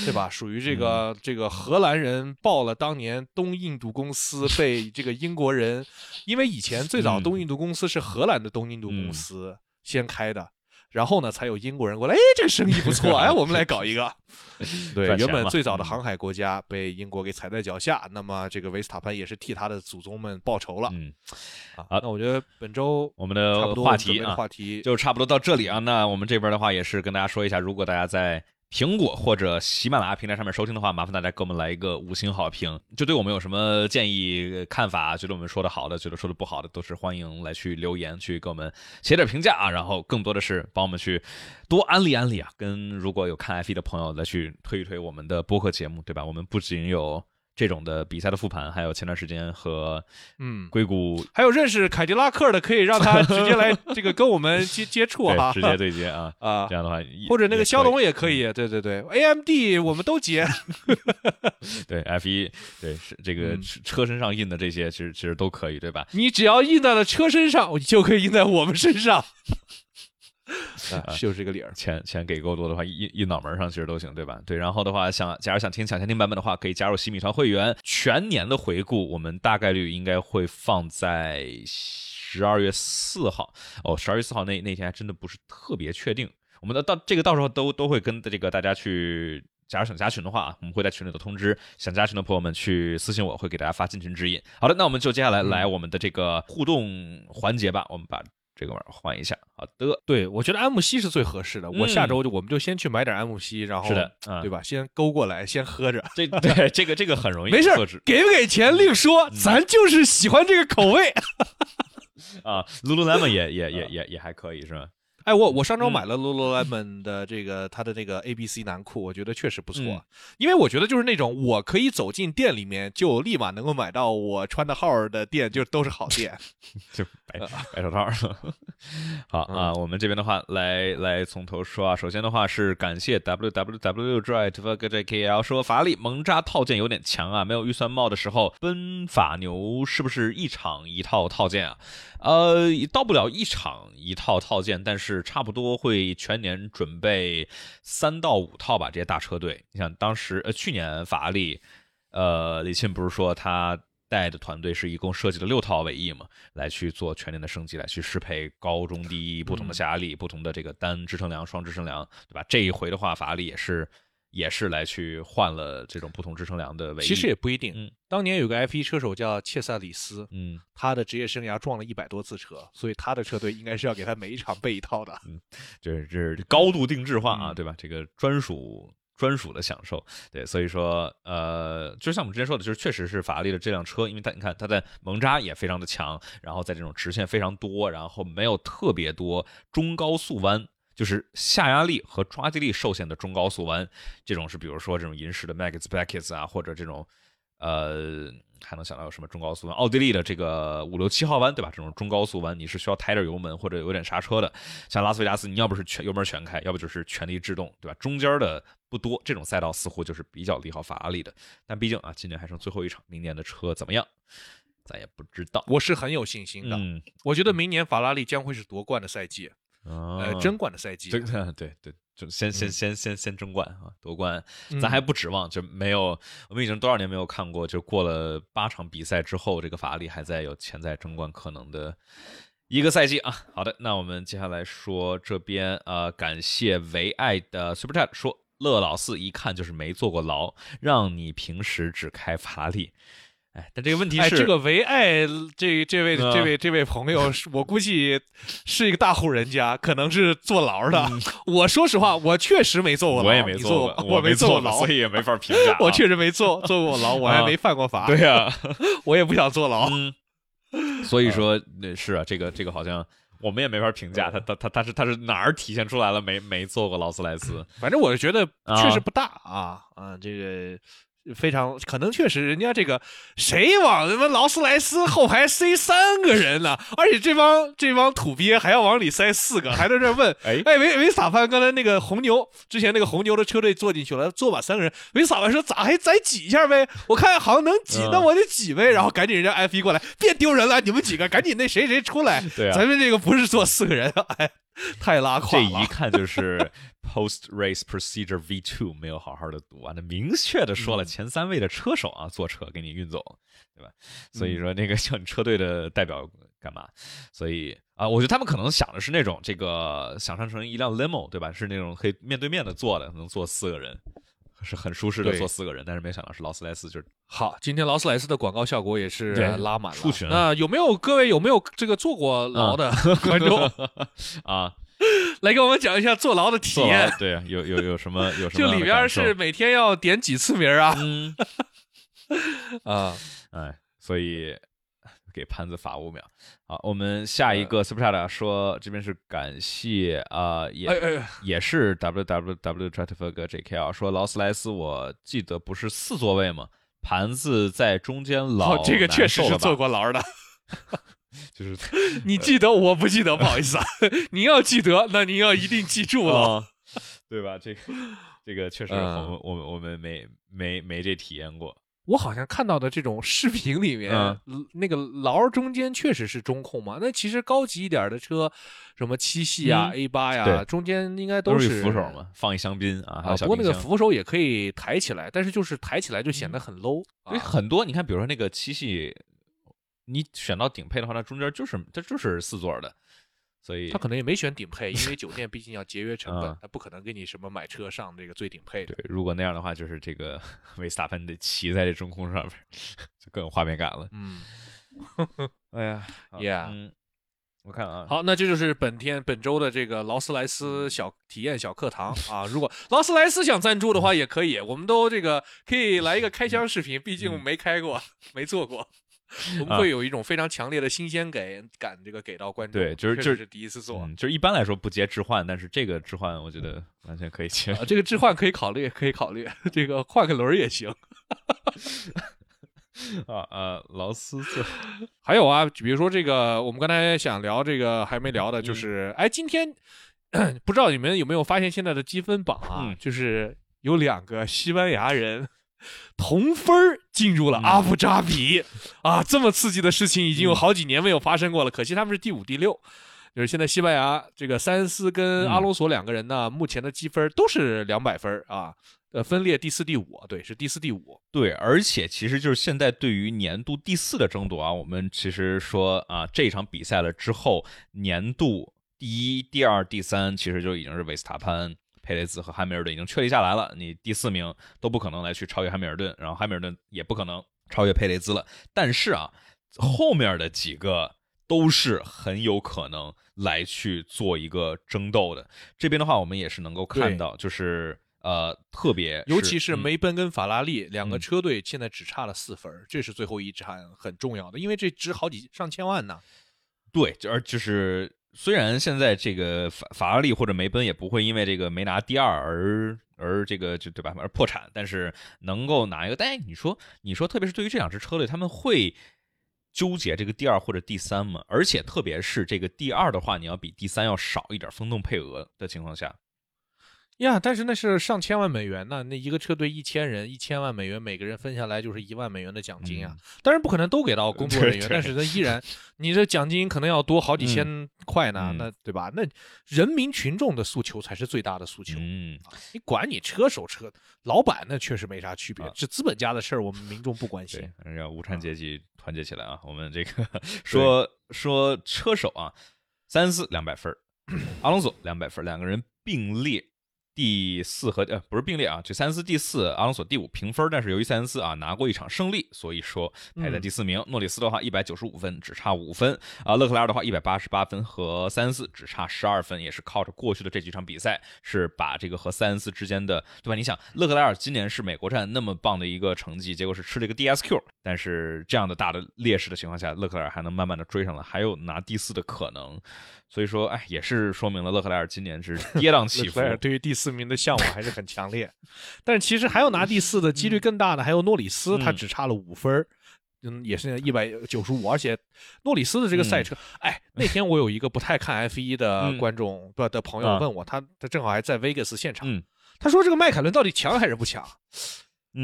对吧？属于这个这个荷兰人报了当年东印度公司 <laughs> 被这个英国人，因为以前最早东印度公司是荷兰的东印度公司先开的。然后呢，才有英国人过来，哎，这个生意不错，<laughs> 哎，我们来搞一个。<laughs> 对，原本最早的航海国家被英国给踩在脚下，那么这个维斯塔潘也是替他的祖宗们报仇了。嗯，好，那我觉得本周我们的话题啊，话题就差不多到这里啊。那我们这边的话也是跟大家说一下，如果大家在。苹果或者喜马拉雅平台上面收听的话，麻烦大家给我们来一个五星好评。就对我们有什么建议、看法，觉得我们说的好的，觉得说的不好的，都是欢迎来去留言，去给我们写点评价啊。然后更多的是帮我们去多安利安利啊，跟如果有看 F 一的朋友来去推一推我们的播客节目，对吧？我们不仅有。这种的比赛的复盘，还有前段时间和嗯硅谷，还有认识凯迪拉克的，可以让他直接来 <laughs> 这个跟我们接接触哈，直接对接啊 <laughs> 啊，这样的话，或者那个骁龙也可以，对对对，AMD 我们都接，<laughs> 对 F 一对是这个车身上印的这些，其实其实都可以，对吧？你只要印在了车身上，就可以印在我们身上。<laughs> 就是这个理儿。钱钱给够多的话，一一脑门上其实都行，对吧？对，然后的话，想假如想听抢先听版本的话，可以加入洗米团会员。全年的回顾，我们大概率应该会放在十二月四号。哦，十二月四号那那天还真的不是特别确定。我们的到这个到时候都都会跟这个大家去。假如想加群的话啊，我们会在群里头通知想加群的朋友们去私信我，会给大家发进群指引。好的，那我们就接下来来我们的这个互动环节吧。我们把这个玩意儿换一下。好的，对我觉得安慕希是最合适的。我下周就我们就先去买点安慕希，然后是的，对吧？先勾过来，先喝着。<laughs> 这对这个这个很容易，没事，给不给钱另说，咱就是喜欢这个口味。<laughs> 啊，<laughs> Lululemon 也也也也也还可以是吧？哎，我我上周买了 Lululemon 的这个它的那个 A B C 男裤，我觉得确实不错，因为我觉得就是那种我可以走进店里面就立马能够买到我穿的号的店，就都是好店，<laughs> 就白白手套。<laughs> 好啊，我们这边的话来来从头说啊，首先的话是感谢 W W W Drive 和 J K L 说法拉利蒙扎套件有点强啊，没有预算帽的时候，奔法牛是不是一场一套套件啊？呃，到不了一场一套套件，但是差不多会全年准备三到五套吧。这些大车队，你想当时呃去年法拉利，呃李沁不是说他带的团队是一共设计了六套尾翼嘛，来去做全年的升级，来去适配高中低不同的下压力、不同的这个单支撑梁、双支撑梁，对吧？这一回的话，法拉利也是。也是来去换了这种不同支撑梁的尾翼，其实也不一定。嗯，当年有个 F1 车手叫切萨里斯，嗯，他的职业生涯撞了一百多次车，所以他的车队应该是要给他每一场备一套的。嗯，就是这是高度定制化啊，对吧？这个专属专属的享受。对，所以说，呃，就像我们之前说的，就是确实是法拉利的这辆车，因为它你看它在蒙扎也非常的强，然后在这种直线非常多，然后没有特别多中高速弯。就是下压力和抓地力受限的中高速弯，这种是比如说这种银石的 Max Beckett 啊，或者这种，呃，还能想到有什么中高速弯？奥地利的这个五六七号弯，对吧？这种中高速弯你是需要抬点油门或者有点刹车的。像拉斯维加斯，你要不是全油门全开，要不就是全力制动，对吧？中间的不多，这种赛道似乎就是比较利好法拉利的。但毕竟啊，今年还剩最后一场，明年的车怎么样，咱也不知道。我是很有信心的，我觉得明年法拉利将会是夺冠的赛季。呃，争冠的赛季，<laughs> 对对对，就先先先先先争冠啊，夺冠，咱还不指望，就没有，我们已经多少年没有看过，就过了八场比赛之后，这个法拉利还在有潜在争冠可能的一个赛季啊。好的，那我们接下来说这边，呃，感谢唯爱的 Super Chat 说，乐老四一看就是没坐过牢，让你平时只开法拉利。哎，但这个问题是，这个唯爱这这位这位这位朋友，我估计是一个大户人家，可能是坐牢的。<laughs> 我说实话，我确实没坐过牢，我也没坐过，我没坐过牢，所以也没法评价。<laughs> 我确实没坐坐过牢，我还没犯过法。对呀，我也不想坐牢。<laughs> 所以说，那是啊，这个这个好像我们也没法评价他，他他他是他是哪儿体现出来了没没坐过劳斯莱斯？反正我是觉得确实不大啊啊，这个。非常可能确实，人家这个谁往什么劳斯莱斯后排塞三个人呢？而且这帮这帮土鳖还要往里塞四个，还在这问。哎哎，维维萨潘刚才那个红牛之前那个红牛的车队坐进去了，坐满三个人。维萨潘说咋还再挤一下呗？我看好像能挤，那我得挤呗。然后赶紧人家 F 一过来，别丢人了，你们几个赶紧那谁谁出来。对啊，咱们这个不是坐四个人，哎，<laughs> 太拉胯了。这 <laughs> 一看就是。Post race procedure V two 没有好好的读啊，那明确的说了前三位的车手啊，坐车给你运走，对吧？所以说那个叫你车队的代表干嘛？所以啊，我觉得他们可能想的是那种这个想象成一辆 limo，对吧？是那种可以面对面的坐的，能坐四个人，是很舒适的坐四个人。但是没想到是劳斯莱斯，就是好。今天劳斯莱斯的广告效果也是拉满了出群。那有没有各位有没有这个坐过牢的 <laughs> 观众 <laughs> 啊？<laughs> 来给我们讲一下坐牢的体验。对啊，有有有什么有什么？就里边是每天要点几次名啊？嗯啊，哎，所以给潘子罚五秒。好，我们下一个 super chat 说，这边是感谢啊，也也是 w w w t r a t f e r j k l 说劳斯莱斯，我记得不是四座位吗？盘子在中间老，这个确实是坐过牢的。<laughs> 就是 <laughs> 你记得，我不记得，不好意思啊。<laughs> 你要记得，那你要一定记住了，对吧？这个这个确实，我们我们我们没没没这体验过我好像看到的这种视频里面，那个劳中间确实是中控嘛。那其实高级一点的车，什么七系啊、A 八呀，中间应该都是扶手嘛，放一香槟啊。不过那个扶手也可以抬起来，但是就是抬起来就显得很 low。因为很多你看，比如说那个七系，你选到顶配的话，那中间就是它就是四座的。所以他可能也没选顶配，因为酒店毕竟要节约成本，他不可能给你什么买车上这个最顶配的。对，如果那样的话，就是这个 <laughs> 维斯塔潘得骑在这中控上面，就更有画面感了。嗯，<laughs> 哎呀，Yeah，我看啊，好，那这就是本天本周的这个劳斯莱斯小体验小课堂啊。如果劳斯莱斯想赞助的话，也可以，我们都这个可以来一个开箱视频，毕竟没开过，没做过。我们会有一种非常强烈的新鲜感感，这个给到观众。对，就是就是第一次做，就是一般来说不接置换，但是这个置换我觉得完全可以接。啊 <laughs> 这个置换可以考虑，可以考虑，这个换个轮也行。<laughs> 啊呃，劳斯 <laughs> 还有啊，比如说这个，我们刚才想聊这个还没聊的，就是哎，今天 <clears throat> 不知道你们有没有发现现在的积分榜啊，就是有两个西班牙人。<laughs> 同分进入了阿布扎比啊！这么刺激的事情已经有好几年没有发生过了。可惜他们是第五、第六，就是现在西班牙这个塞恩斯跟阿隆索两个人呢，目前的积分都是两百分啊，呃，分列第四、第五，对，是第四、第五。对，而且其实就是现在对于年度第四的争夺啊，我们其实说啊，这场比赛了之后，年度第一、第二、第三其实就已经是维斯塔潘。佩雷兹和汉密尔顿已经确立下来了，你第四名都不可能来去超越汉密尔顿，然后汉密尔顿也不可能超越佩雷兹了。但是啊，后面的几个都是很有可能来去做一个争斗的。这边的话，我们也是能够看到，就是呃，特别尤其是梅奔跟法拉利两个车队现在只差了四分，这是最后一站很重要的，因为这值好几上千万呢。对，而就是。虽然现在这个法法拉利或者梅奔也不会因为这个没拿第二而而这个就对吧而破产，但是能够拿一个，但你说你说，特别是对于这两支车队，他们会纠结这个第二或者第三吗？而且特别是这个第二的话，你要比第三要少一点风动配额的情况下。呀，但是那是上千万美元呢，那一个车队一千人，一千万美元，每个人分下来就是一万美元的奖金啊。当然不可能都给到工作人员，但是他依然，你这奖金可能要多好几千块呢，那对吧？那人民群众的诉求才是最大的诉求。嗯，你管你车手车老板那确实没啥区别，是资本家的事儿，我们民众不关心。要无产阶级团结起来啊！我们这个说说车手啊，三四两百分，<clears throat> 阿隆索两百分，两个人并列。第四和呃不是并列啊，这塞恩斯第四，阿隆索第五平分，但是由于塞恩斯啊拿过一场胜利，所以说排在第四名。诺里斯的话一百九十五分，只差五分啊。勒克莱尔的话一百八十八分，和塞恩斯只差十二分，也是靠着过去的这几场比赛，是把这个和塞恩斯之间的对吧？你想勒克莱尔今年是美国站那么棒的一个成绩，结果是吃了一个 DSQ，但是这样的大的劣势的情况下，勒克莱尔还能慢慢的追上来，还有拿第四的可能。所以说，哎，也是说明了勒克莱尔今年是跌宕起 <laughs> 伏。对于第四名的向往还是很强烈，<laughs> 但是其实还有拿第四的几率更大的，还有诺里斯，他只差了五分嗯，也是一百九十五。而且诺里斯的这个赛车，哎，那天我有一个不太看 F 一的观众不的朋友问我，他他正好还在 Vegas 现场，他说这个迈凯伦到底强还是不强？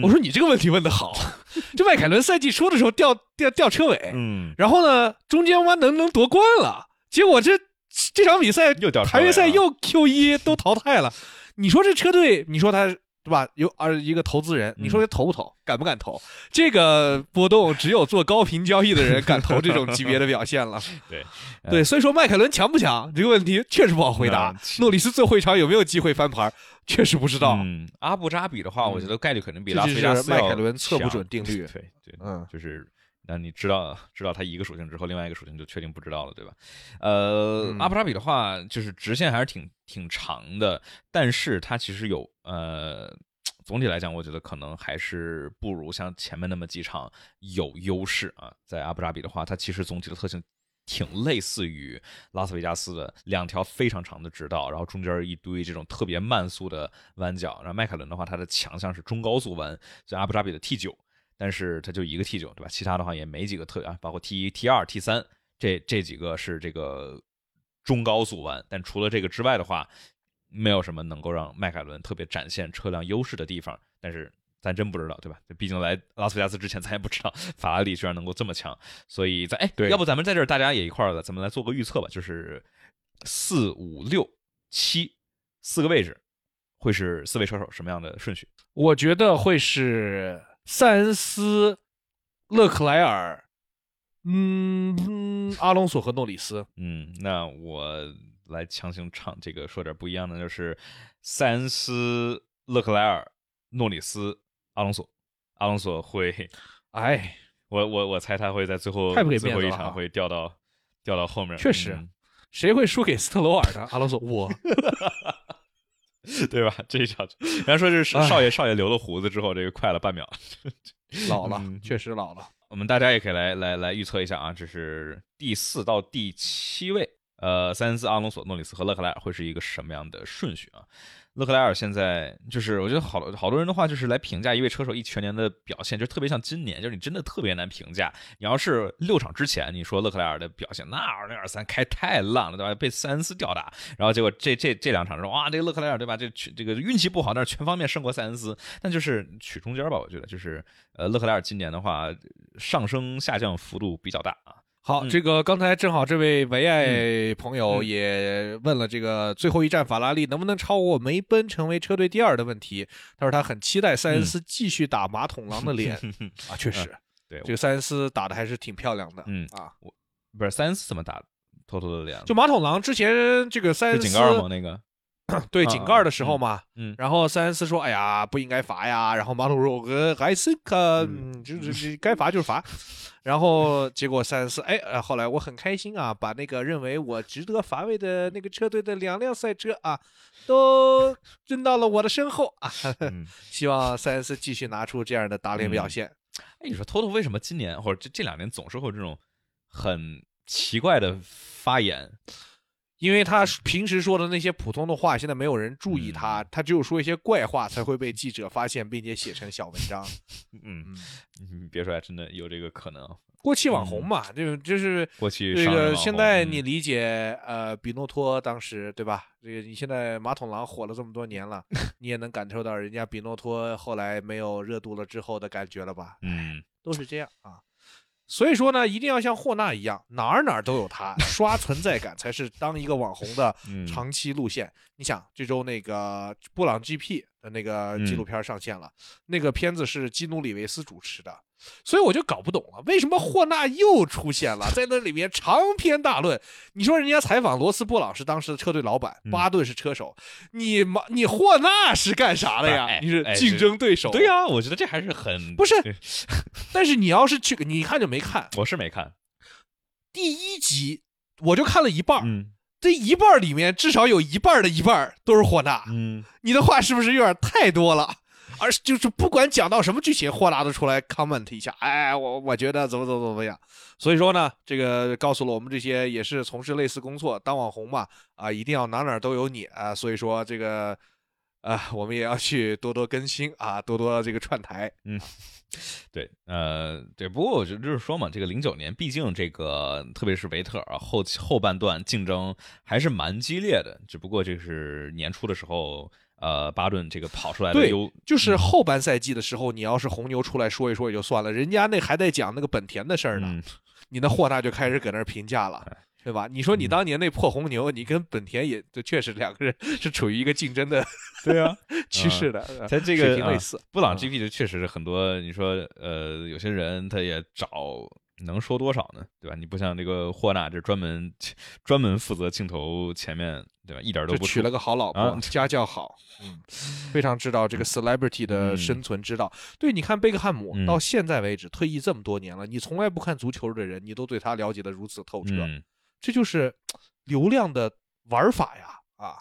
我说你这个问题问的好，<laughs> 这迈凯伦赛季初的时候掉掉掉车尾，嗯，然后呢中间弯能能夺冠了，结果这。这场比赛又掉排位赛又 Q 一都淘汰了，你说这车队，你说他对吧？有啊一个投资人，你说他投不投？敢不敢投？这个波动只有做高频交易的人敢投这种级别的表现了。<laughs> 对对，所以说迈凯伦强不强这个问题确实不好回答。诺里斯最后一场有没有机会翻盘？确实不知道。阿布扎比的话，我觉得概率可能比拉斯维加斯迈凯伦测不准定律。对对，嗯，就是。那你知道 <laughs> 知道它一个属性之后，另外一个属性就确定不知道了，对吧？呃，阿布扎比的话，就是直线还是挺挺长的，但是它其实有呃，总体来讲，我觉得可能还是不如像前面那么几场有优势啊。在阿布扎比的话，它其实总体的特性挺类似于拉斯维加斯的两条非常长的直道，然后中间一堆这种特别慢速的弯角。然后迈凯伦的话，它的强项是中高速弯，像阿布扎比的 T 九。但是它就一个 T 九，对吧？其他的话也没几个特啊，包括 T 一、T 二、T 三，这这几个是这个中高速弯。但除了这个之外的话，没有什么能够让迈凯伦特别展现车辆优势的地方。但是咱真不知道，对吧？毕竟来拉斯维加斯之前，咱也不知道法拉利居然能够这么强。所以，在哎，要不咱们在这儿大家也一块儿的，咱们来做个预测吧，就是四五六七四个位置会是四位车手什么样的顺序？我觉得会是塞恩斯、勒克莱尔，嗯，阿隆索和诺里斯。嗯，那我来强行唱这个，说点不一样的，就是塞恩斯、勒克莱尔、诺里斯。阿隆索，阿隆索会，<laughs> 哎，我我我猜他会在最后最后一场会掉到掉到后面。确实，谁会输给斯特罗尔呢？阿隆索，我，<laughs> 对吧？这一场，人家说这是少爷少爷留了胡子之后，这个快了半秒，<laughs> 老了，确实老了。我们大家也可以来来来预测一下啊，这是第四到第七位，呃，塞恩斯、阿隆索、诺里斯和勒克莱尔会是一个什么样的顺序啊？勒克莱尔现在就是，我觉得好好多人的话就是来评价一位车手一全年的表现，就特别像今年，就是你真的特别难评价。你要是六场之前你说勒克莱尔的表现，那二零二三开太烂了，对吧？被塞恩斯吊打，然后结果这这这两场说哇，这个勒克莱尔对吧？这全这个运气不好，但是全方面胜过塞恩斯，但就是取中间吧，我觉得就是呃，勒克莱尔今年的话上升下降幅度比较大啊。好，这个刚才正好这位唯爱朋友也问了这个最后一站法拉利能不能超过梅奔成为车队第二的问题。他说他很期待塞恩斯继续打马桶狼的脸 <laughs> 啊，确实，对这个塞恩斯打的还是挺漂亮的。嗯啊，我不是塞恩斯怎么打偷偷的脸？就马桶狼之前这个塞恩斯井盖吗？那个。<coughs> 对井盖的时候嘛，嗯，然后塞恩斯说：“哎呀，不应该罚呀。”然后马鲁说：“呃，还是可，就是该罚就是罚。”然后结果塞恩斯，哎，后来我很开心啊，把那个认为我值得罚位的那个车队的两辆赛车啊，都扔到了我的身后啊。<laughs> 希望塞恩斯继续拿出这样的打脸表现。哎，你说托托为什么今年或者这这两年总是会有这种很奇怪的发言？因为他平时说的那些普通的话，现在没有人注意他，他只有说一些怪话才会被记者发现，并且写成小文章。<laughs> 嗯，你别说，还真的有这个可能。过气网红嘛，就就是过气这个。现在你理解呃，比诺托当时对吧？这个你现在马桶狼火了这么多年了，<laughs> 你也能感受到人家比诺托后来没有热度了之后的感觉了吧？嗯，都是这样啊。所以说呢，一定要像霍纳一样，哪儿哪儿都有他，刷存在感才是当一个网红的 <laughs> 长期路线。你想，这周那个布朗 GP 的那个纪录片上线了，那个片子是基努里维斯主持的。所以我就搞不懂了，为什么霍纳又出现了，在那里面长篇大论。你说人家采访罗斯布朗是当时的车队老板，巴顿是车手，你马你霍纳是干啥的呀？你是竞争对手？对呀，我觉得这还是很不是。但是你要是去，你看就没看，我是没看。第一集我就看了一半，嗯，这一半里面至少有一半的一半都是霍纳，嗯，你的话是不是有点太多了？而就是不管讲到什么剧情，霍纳都出来 comment 一下，哎，我我觉得怎么怎么怎么样。所以说呢，这个告诉了我们这些也是从事类似工作，当网红嘛，啊，一定要哪哪都有你啊。所以说这个，啊，我们也要去多多更新啊，多多这个串台。嗯，对，呃，对。不过我觉得就是说嘛，这个零九年，毕竟这个特别是维特尔后后半段竞争还是蛮激烈的，只不过这是年初的时候。呃，巴顿这个跑出来的对，就是后半赛季的时候，你要是红牛出来说一说也就算了，人家那还在讲那个本田的事儿呢，你那霍纳就开始搁那儿评价了，对吧？你说你当年那破红牛，你跟本田也就确实两个人 <laughs> 是处于一个竞争的 <laughs> 对啊 <laughs> 趋势的，他这个类似。布朗 GP 就确实是很多，你说呃，有些人他也找。能说多少呢？对吧？你不像这个霍纳，这专门 <laughs> 专门负责镜头前面，对吧？一点都不娶了个好老婆，家教好，<laughs> 嗯，非常知道这个 celebrity 的生存之道。对，你看贝克汉姆到现在为止退役这么多年了，你从来不看足球的人，你都对他了解的如此透彻，这就是流量的玩法呀！啊，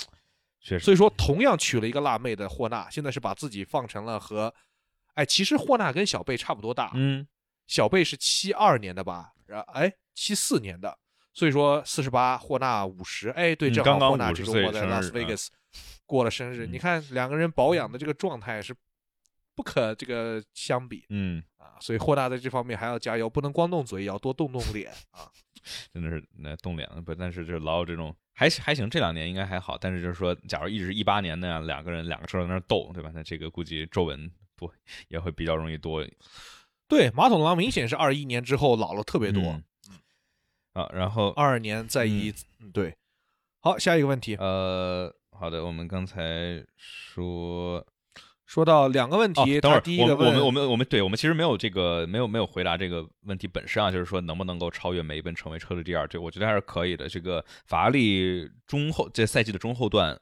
确实。所以说，同样娶了一个辣妹的霍纳，现在是把自己放成了和，哎，其实霍纳跟小贝差不多大，嗯。小贝是七二年的吧？然哎，七四年的，所以说四十八，霍纳五十，哎，对，正好霍纳这周末在拉斯维加斯过了生日。你看两个人保养的这个状态是不可这个相比，嗯啊，所以霍纳在这方面还要加油，不能光动嘴，也要多动动脸啊。<laughs> 真的是那动脸不？但是就老有这种还还行，这两年应该还好。但是就是说，假如一直一八年那样，两个人两个车在那斗，对吧？那这个估计皱纹多，也会比较容易多。对，马桶狼明显是二一年之后老了特别多。嗯。啊，然后二二年再一，对。好，下一个问题。呃，好的，我们刚才说。说到两个问题，等会儿，第一个问我们我们我们对我们其实没有这个没有没有回答这个问题本身啊，就是说能不能够超越梅奔成为车队第二？这我觉得还是可以的。这个法拉利中后这赛季的中后段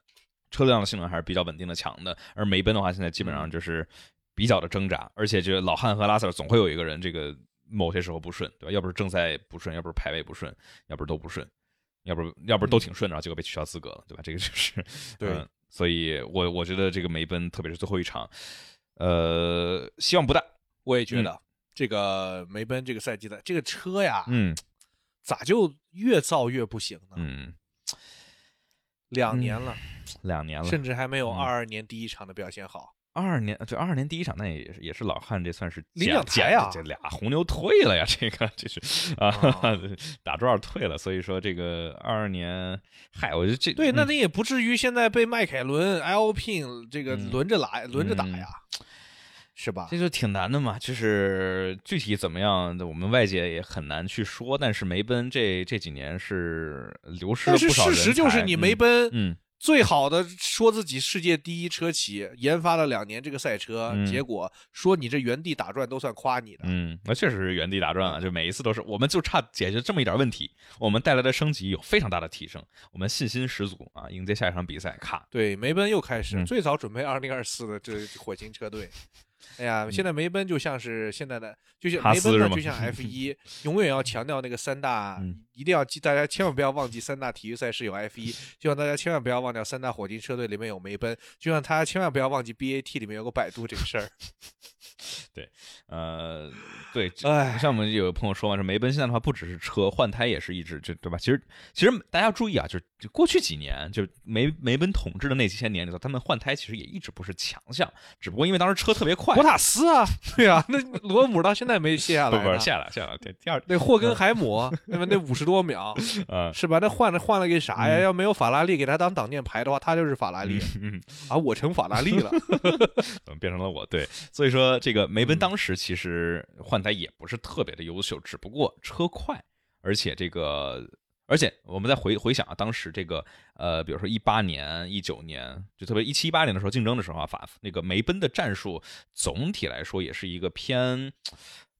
车辆的性能还是比较稳定的强的，而梅奔的话现在基本上就是比较的挣扎，而且就老汉和拉塞尔总会有一个人这个某些时候不顺，对吧？要不是正赛不顺，要不是排位不顺，要不是都不顺，要不要不是都挺顺，然后结果被取消资格了，对吧？这个就是对。所以，我我觉得这个梅奔，特别是最后一场，呃，希望不大。我也觉得这个梅奔这个赛季的这个车呀，嗯，咋就越造越不行呢？嗯，两年了，两年了，甚至还没有二二年第一场的表现好。二二年，对二二年第一场，那也是也是老汉，这算是领奖台啊，这俩红牛退了呀，这个这是 <laughs> 啊，打转退了，所以说这个二二年，嗨，我觉得这对，那你也不至于现在被迈凯伦、Alpine 这个轮着来，轮着打呀，是吧？这就挺难的嘛，就是具体怎么样，我们外界也很难去说。但是梅奔这这几年是流失了不少人，事实就是你梅奔，嗯。最好的说自己世界第一车企，研发了两年这个赛车，结果说你这原地打转都算夸你的。嗯，那确实是原地打转啊，就每一次都是，我们就差解决这么一点问题，我们带来的升级有非常大的提升，我们信心十足啊，迎接下一场比赛。卡对梅奔又开始，最早准备二零二四的这火星车队。<laughs> 哎呀，现在梅奔就像是现在的，就像梅奔呢，就像 F 一，<laughs> 永远要强调那个三大，一定要记，大家千万不要忘记三大体育赛事有 F 一，<laughs> 希望大家千万不要忘掉三大火箭车队里面有梅奔，就像他千万不要忘记 BAT 里面有个百度这个事儿。<laughs> 对，呃，对，像我们有朋友说嘛，说梅奔现在的话，不只是车换胎也是一直，就对吧？其实，其实大家要注意啊，就是过去几年，就梅梅奔统治的那几千年里头，他们换胎其实也一直不是强项，只不过因为当时车特别快。博塔斯啊，<laughs> 对啊，那罗姆到现在没卸下来，不是下来下来，对，第二那霍根海姆，那么那五十多秒，<laughs> 啊，是吧？那换了换了个啥呀？要没有法拉利给他当挡箭牌的话，他就是法拉利，啊，我成法拉利了，<laughs> 怎么变成了我？对，<laughs> 所以说这个梅奔当时其实换胎也不是特别的优秀，只不过车快，而且这个。而且我们再回回想啊，当时这个呃，比如说一八年、一九年，就特别一七一八年的时候竞争的时候啊，法那个梅奔的战术总体来说也是一个偏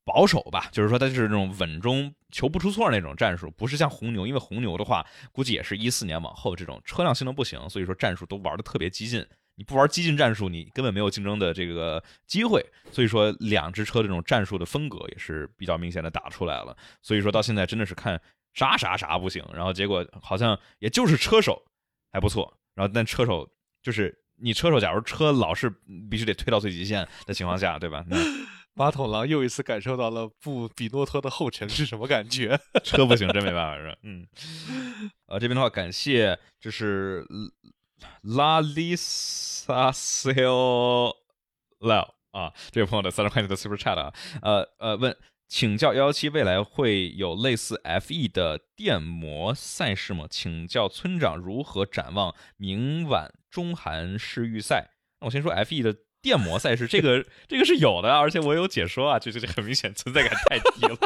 保守吧，就是说它就是那种稳中求不出错那种战术，不是像红牛，因为红牛的话估计也是一四年往后这种车辆性能不行，所以说战术都玩的特别激进。你不玩激进战术，你根本没有竞争的这个机会。所以说两只车这种战术的风格也是比较明显的打出来了。所以说到现在真的是看。啥啥啥不行，然后结果好像也就是车手还不错，然后但车手就是你车手，假如车老是必须得推到最极限的情况下，对吧？那马桶狼又一次感受到了不比诺托的后尘是什么感觉？<laughs> 车不行，真没办法，是吧？嗯，呃，这边的话感谢，这是拉里萨塞奥劳啊，这位朋友的三十块钱的 super chat 啊，呃呃问。请教幺幺七未来会有类似 F.E 的电摩赛事吗？请教村长如何展望明晚中韩世预赛？那我先说 F.E 的电摩赛事，这个 <laughs> 这个是有的，而且我有解说啊，这这很明显存在感太低了，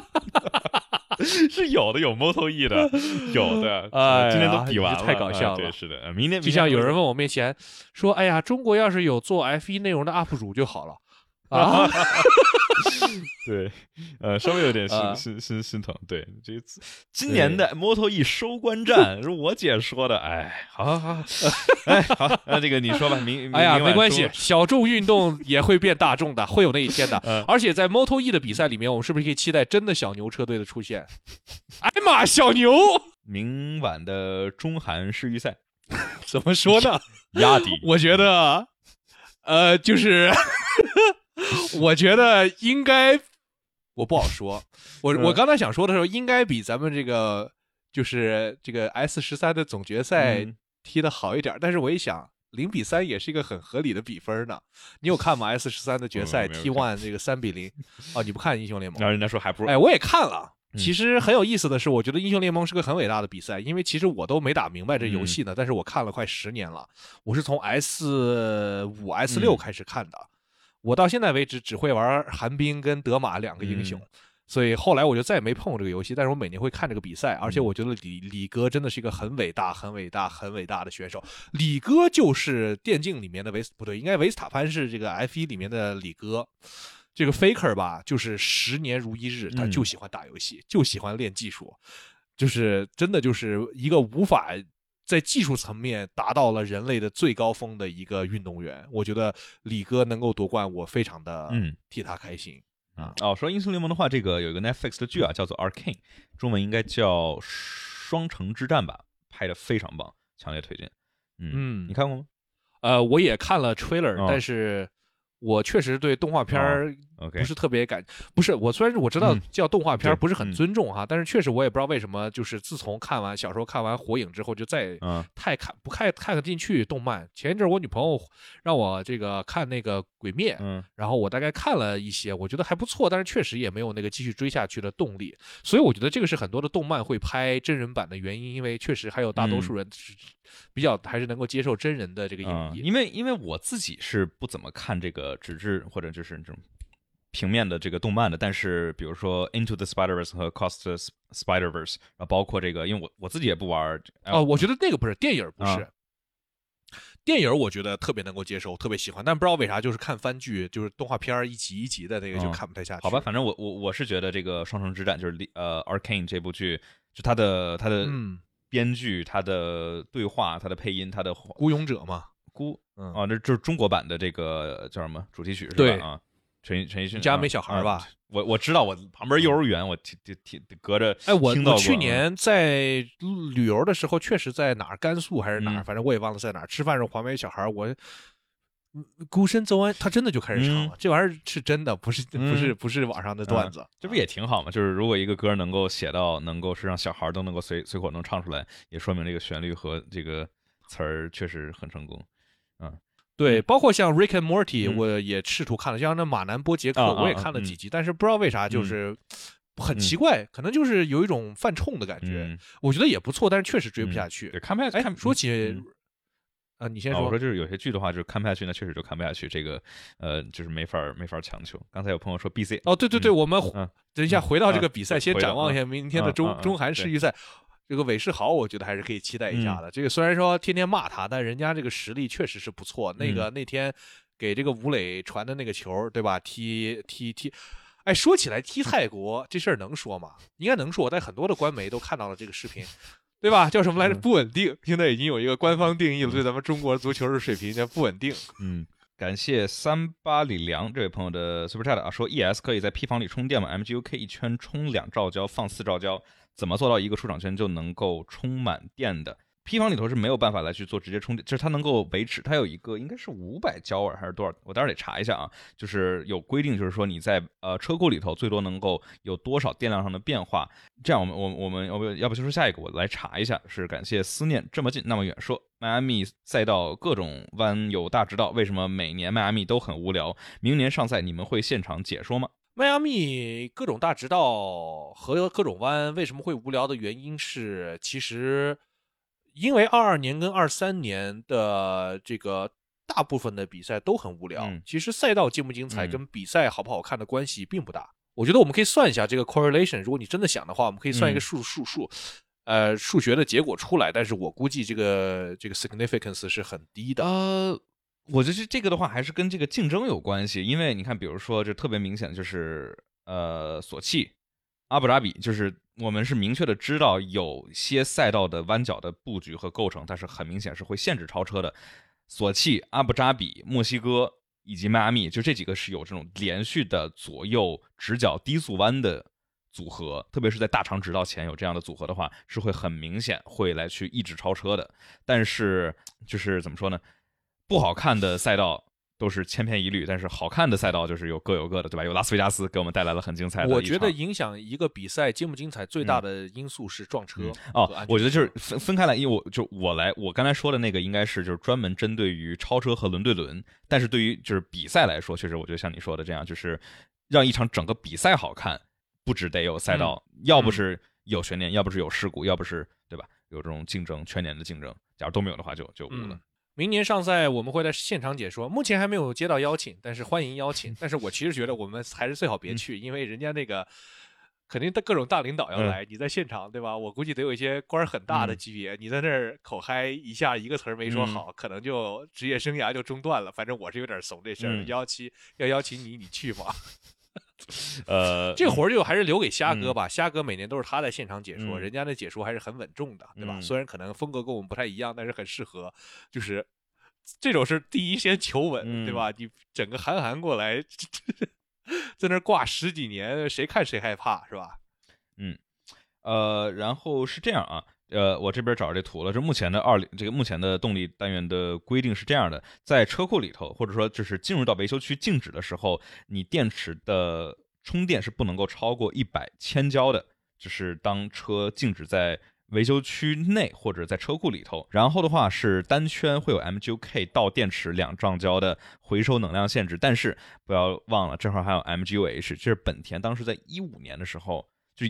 <laughs> 是有的，有 Moto E 的，<laughs> 有的，哎，今天都比完了，太搞笑了，对，是的，明天就像有人问我面前说，哎呀，中国要是有做 F 一内容的 UP 主就好了。啊，<laughs> 对，呃，稍微有点心心心心疼。对，这今年的 Moto E 收官战是我姐说的。哎，好好好，哎，好，那这个你说吧。明哎呀，没关系，小众运动也会变大众的，会有那一天的。<laughs> 而且在 Moto E 的比赛里面，我们是不是可以期待真的小牛车队的出现？哎妈，小牛！<laughs> 明晚的中韩世预赛怎么说呢？压底，我觉得，呃，就是。<laughs> 我觉得应该，我不好说。<laughs> 我我刚才想说的时候，应该比咱们这个就是这个 S 十三的总决赛踢的好一点。但是我一想，零比三也是一个很合理的比分呢。你有看吗？S 十三的决赛 T one 这个三比零哦，你不看英雄联盟？然后人家说还不如哎，我也看了。其实很有意思的是，我觉得英雄联盟是个很伟大的比赛，因为其实我都没打明白这游戏呢。但是我看了快十年了，我是从 S 五 S 六开始看的。我到现在为止只会玩寒冰跟德玛两个英雄。所以后来我就再也没碰过这个游戏，但是我每年会看这个比赛，而且我觉得李李哥真的是一个很伟大、很伟大、很伟大的选手。李哥就是电竞里面的维斯，不对，应该维斯塔潘是这个 F 一里面的李哥。这个 Faker 吧，就是十年如一日，他就喜欢打游戏，就喜欢练技术，就是真的就是一个无法在技术层面达到了人类的最高峰的一个运动员。我觉得李哥能够夺冠，我非常的替他开心。啊哦，说英雄联盟的话，这个有一个 Netflix 的剧啊，叫做 Arcane，中文应该叫《双城之战》吧，拍的非常棒，强烈推荐。嗯，你看过吗？呃，我也看了 trailer，但是。我确实对动画片儿不是特别感，不是我虽然是我知道叫动画片儿不是很尊重哈，但是确实我也不知道为什么，就是自从看完小时候看完火影之后，就再太看不看看得进去动漫。前一阵我女朋友让我这个看那个鬼灭，嗯然后我大概看了一些，我觉得还不错，但是确实也没有那个继续追下去的动力。所以我觉得这个是很多的动漫会拍真人版的原因，因为确实还有大多数人是。比较还是能够接受真人的这个演绎，因为因为我自己是不怎么看这个纸质或者就是这种平面的这个动漫的，但是比如说 Into the Spider-Verse 和 Cost Spider-Verse，啊，包括这个，因为我我自己也不玩哦，我觉得那个不是电影，不是电影，我觉得特别能够接受，特别喜欢，但不知道为啥就是看番剧，就是动画片一集一集的那个就看不太下去。好吧，反正我我我是觉得这个双城之战就是呃 Arcane 这部剧，就它的它的嗯。编剧它的对话，它的配音，它的孤勇者嘛，孤啊，这就是中国版的这个叫什么主题曲是吧？啊，陈陈奕迅家没小孩吧？我我知道，我旁边幼儿园，我听听听隔着哎，我我去年在旅游的时候，确实在哪儿，甘肃还是哪儿，反正我也忘了在哪儿吃饭时候旁边小孩，我。孤身走完，他真的就开始唱了。这玩意儿是真的，不是不是不是网上的段子。这不也挺好吗？就是如果一个歌能够写到，能够是让小孩都能够随随口能唱出来，也说明这个旋律和这个词儿确实很成功。嗯，对，包括像《Rick and Morty》，我也试图看了，像那马南波杰克，我也看了几集，但是不知道为啥就是很奇怪，可能就是有一种犯冲的感觉。我觉得也不错，但是确实追不下去，看不下去。哎，说起。啊，你先说。我说就是有些剧的话，就是看不下去，那确实就看不下去。这个，呃，就是没法没法强求。刚才有朋友说 B C，哦，对对对，我们等一下回到这个比赛，先展望一下明天的中中韩世预赛。这个韦世豪，我觉得还是可以期待一下的。这个虽然说天天骂他，但人家这个实力确实是不错。那个那天给这个吴磊传的那个球，对吧？踢踢踢，哎，说起来踢泰国这事儿能说吗？应该能说，我在很多的官媒都看到了这个视频。对吧？叫什么来着？不稳定。现在已经有一个官方定义了，对咱们中国足球的水平叫不稳定。嗯，感谢三八李良这位朋友的 super chat 啊，说 ES 可以在 P 房里充电吗？MGUK 一圈充两兆焦，放四兆焦，怎么做到一个出厂圈就能够充满电的？P 房里头是没有办法来去做直接充电，就是它能够维持，它有一个应该是五百焦耳还是多少？我待会儿得查一下啊。就是有规定，就是说你在呃车库里头最多能够有多少电量上的变化。这样，我们我我们要不要不就说下一个？我来查一下。是感谢思念这么近那么远说，迈阿密赛道各种弯有大直道，为什么每年迈阿密都很无聊？明年上赛你们会现场解说吗？迈阿密各种大直道和各种弯为什么会无聊的原因是，其实。因为二二年跟二三年的这个大部分的比赛都很无聊，其实赛道精不精彩跟比赛好不好看的关系并不大。我觉得我们可以算一下这个 correlation，如果你真的想的话，我们可以算一个数数数，呃，数学的结果出来。但是我估计这个这个 significance 是很低的。呃，我觉得这个的话还是跟这个竞争有关系，因为你看，比如说这特别明显就是呃，索契、阿布扎比，就是。我们是明确的知道，有些赛道的弯角的布局和构成，它是很明显是会限制超车的。索契、阿布扎比、墨西哥以及迈阿密，就这几个是有这种连续的左右直角低速弯的组合，特别是在大长直道前有这样的组合的话，是会很明显会来去抑制超车的。但是就是怎么说呢？不好看的赛道。都是千篇一律，但是好看的赛道就是有各有各的，对吧？有拉斯维加斯给我们带来了很精彩的。我觉得影响一个比赛精不精彩最大的因素是撞车哦。我觉得就是分分开来，因为我就我来，我刚才说的那个应该是就是专门针对于超车和轮对轮，但是对于就是比赛来说，确实我觉得像你说的这样，就是让一场整个比赛好看，不只得有赛道，要不是有悬念，要不是有事故，要不是对吧？有这种竞争，全年的竞争，假如都没有的话，就就无了。明年上赛我们会在现场解说，目前还没有接到邀请，但是欢迎邀请。<laughs> 但是我其实觉得我们还是最好别去，因为人家那个肯定的各种大领导要来，你在现场对吧？我估计得有一些官儿很大的级别，你在那儿口嗨一下一个词儿没说好，可能就职业生涯就中断了。反正我是有点怂这事儿，邀请要邀请你，你去吗？呃，这活儿就还是留给虾哥吧。虾哥每年都是他在现场解说，人家的解说还是很稳重的，对吧？虽然可能风格跟我们不太一样，但是很适合。就是这种是第一先求稳，对吧？你整个韩寒过来，<laughs> 在那挂十几年，谁看谁害怕，是吧？嗯，呃，然后是这样啊。呃，我这边找着这图了。这目前的二这个目前的动力单元的规定是这样的：在车库里头，或者说就是进入到维修区静止的时候，你电池的充电是不能够超过一百千焦的。就是当车静止在维修区内或者在车库里头，然后的话是单圈会有 MGU-K 到电池两兆焦的回收能量限制。但是不要忘了，这块还有 MGU-H，这是本田当时在一五年的时候就。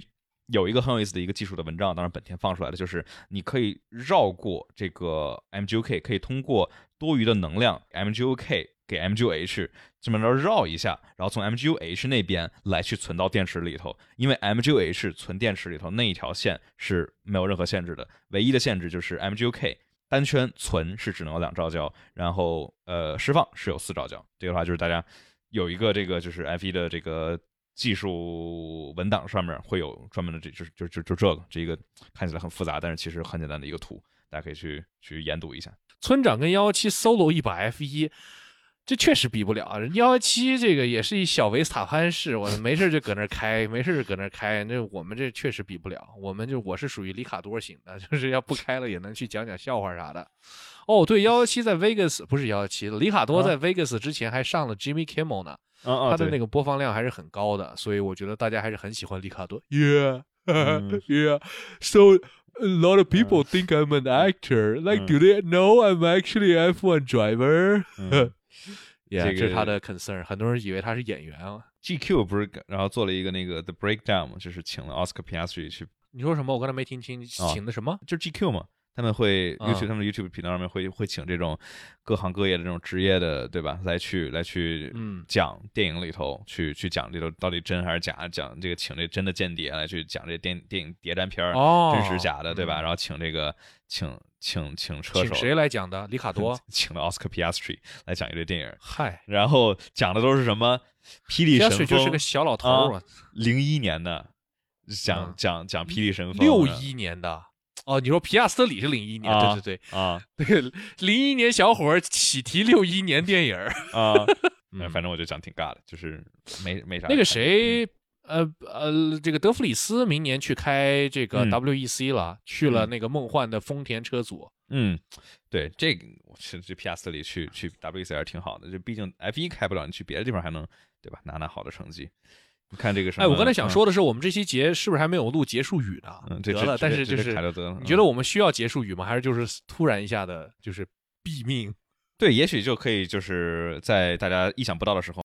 有一个很有意思的一个技术的文章，当然本田放出来的就是你可以绕过这个 MGU-K，可以通过多余的能量 MGU-K 给 MGU-H 这么着绕一下，然后从 MGU-H 那边来去存到电池里头。因为 MGU-H 存电池里头那一条线是没有任何限制的，唯一的限制就是 MGU-K 单圈存是只能有两兆焦，然后呃释放是有四兆焦。这个话就是大家有一个这个就是 F1 的这个。技术文档上面会有专门的，这就是就就就这个，这一个看起来很复杂，但是其实很简单的一个图，大家可以去去研读一下。村长跟幺幺七 solo 一把 F 一，这确实比不了啊。幺幺七这个也是一小维斯塔潘式，我没事就搁那开，没事就搁那开。那我们这确实比不了，我们就我是属于里卡多型的，就是要不开了也能去讲讲笑话啥的。哦，对，幺幺七在 Vegas 不是幺幺七，里卡多在 Vegas 之前还上了 Jimmy Kimmel 呢。他的那个播放量还是很高的，所以我觉得大家还是很喜欢里卡多。Yeah, yeah. So a lot of people think I'm an actor. Like, do they know I'm actually F1 driver? Yeah，这是他的 concern。很多人以为他是演员啊。GQ 不是，然后做了一个那个 The Breakdown，就是请了 Oscar Piastri 去。你说什么？我刚才没听清。请的什么？就是 GQ 嘛。他们会 YouTube 他们 YouTube 频道上面会会请这种各行各业的这种职业的，对吧？来去来去讲电影里头，去去讲这个到底真还是假？讲这个请这真的间谍来去讲这电电影谍战片儿，真实假的，对吧？然后请这个请请请车手谁来讲的？里卡多 <laughs> 请了奥斯卡皮亚斯 i 来讲一个电影。嗨，然后讲的都是什么？霹雳神风就是个小老头啊，零一年的讲讲讲霹雳神风，六一年的。哦，你说皮亚斯特里是零一年，对对对啊，<laughs> 对，零一年小伙喜提六一年电影啊，<laughs> 反正我就讲挺尬的，就是没没啥。那个谁，呃呃，这个德弗里斯明年去开这个 WEC 了，去了那个梦幻的丰田车组。嗯，对，这个其实皮亚斯特里去去 WEC 还是挺好的，就毕竟 F 一开不了，你去别的地方还能对吧？拿拿好的成绩。你看这个什么？哎，我刚才想说的是，我们这期节是不是还没有录结束语呢？嗯，得了，但是就是你觉得我们需要结束语吗？还是就是突然一下的，就是毙命？对，也许就可以就是在大家意想不到的时候。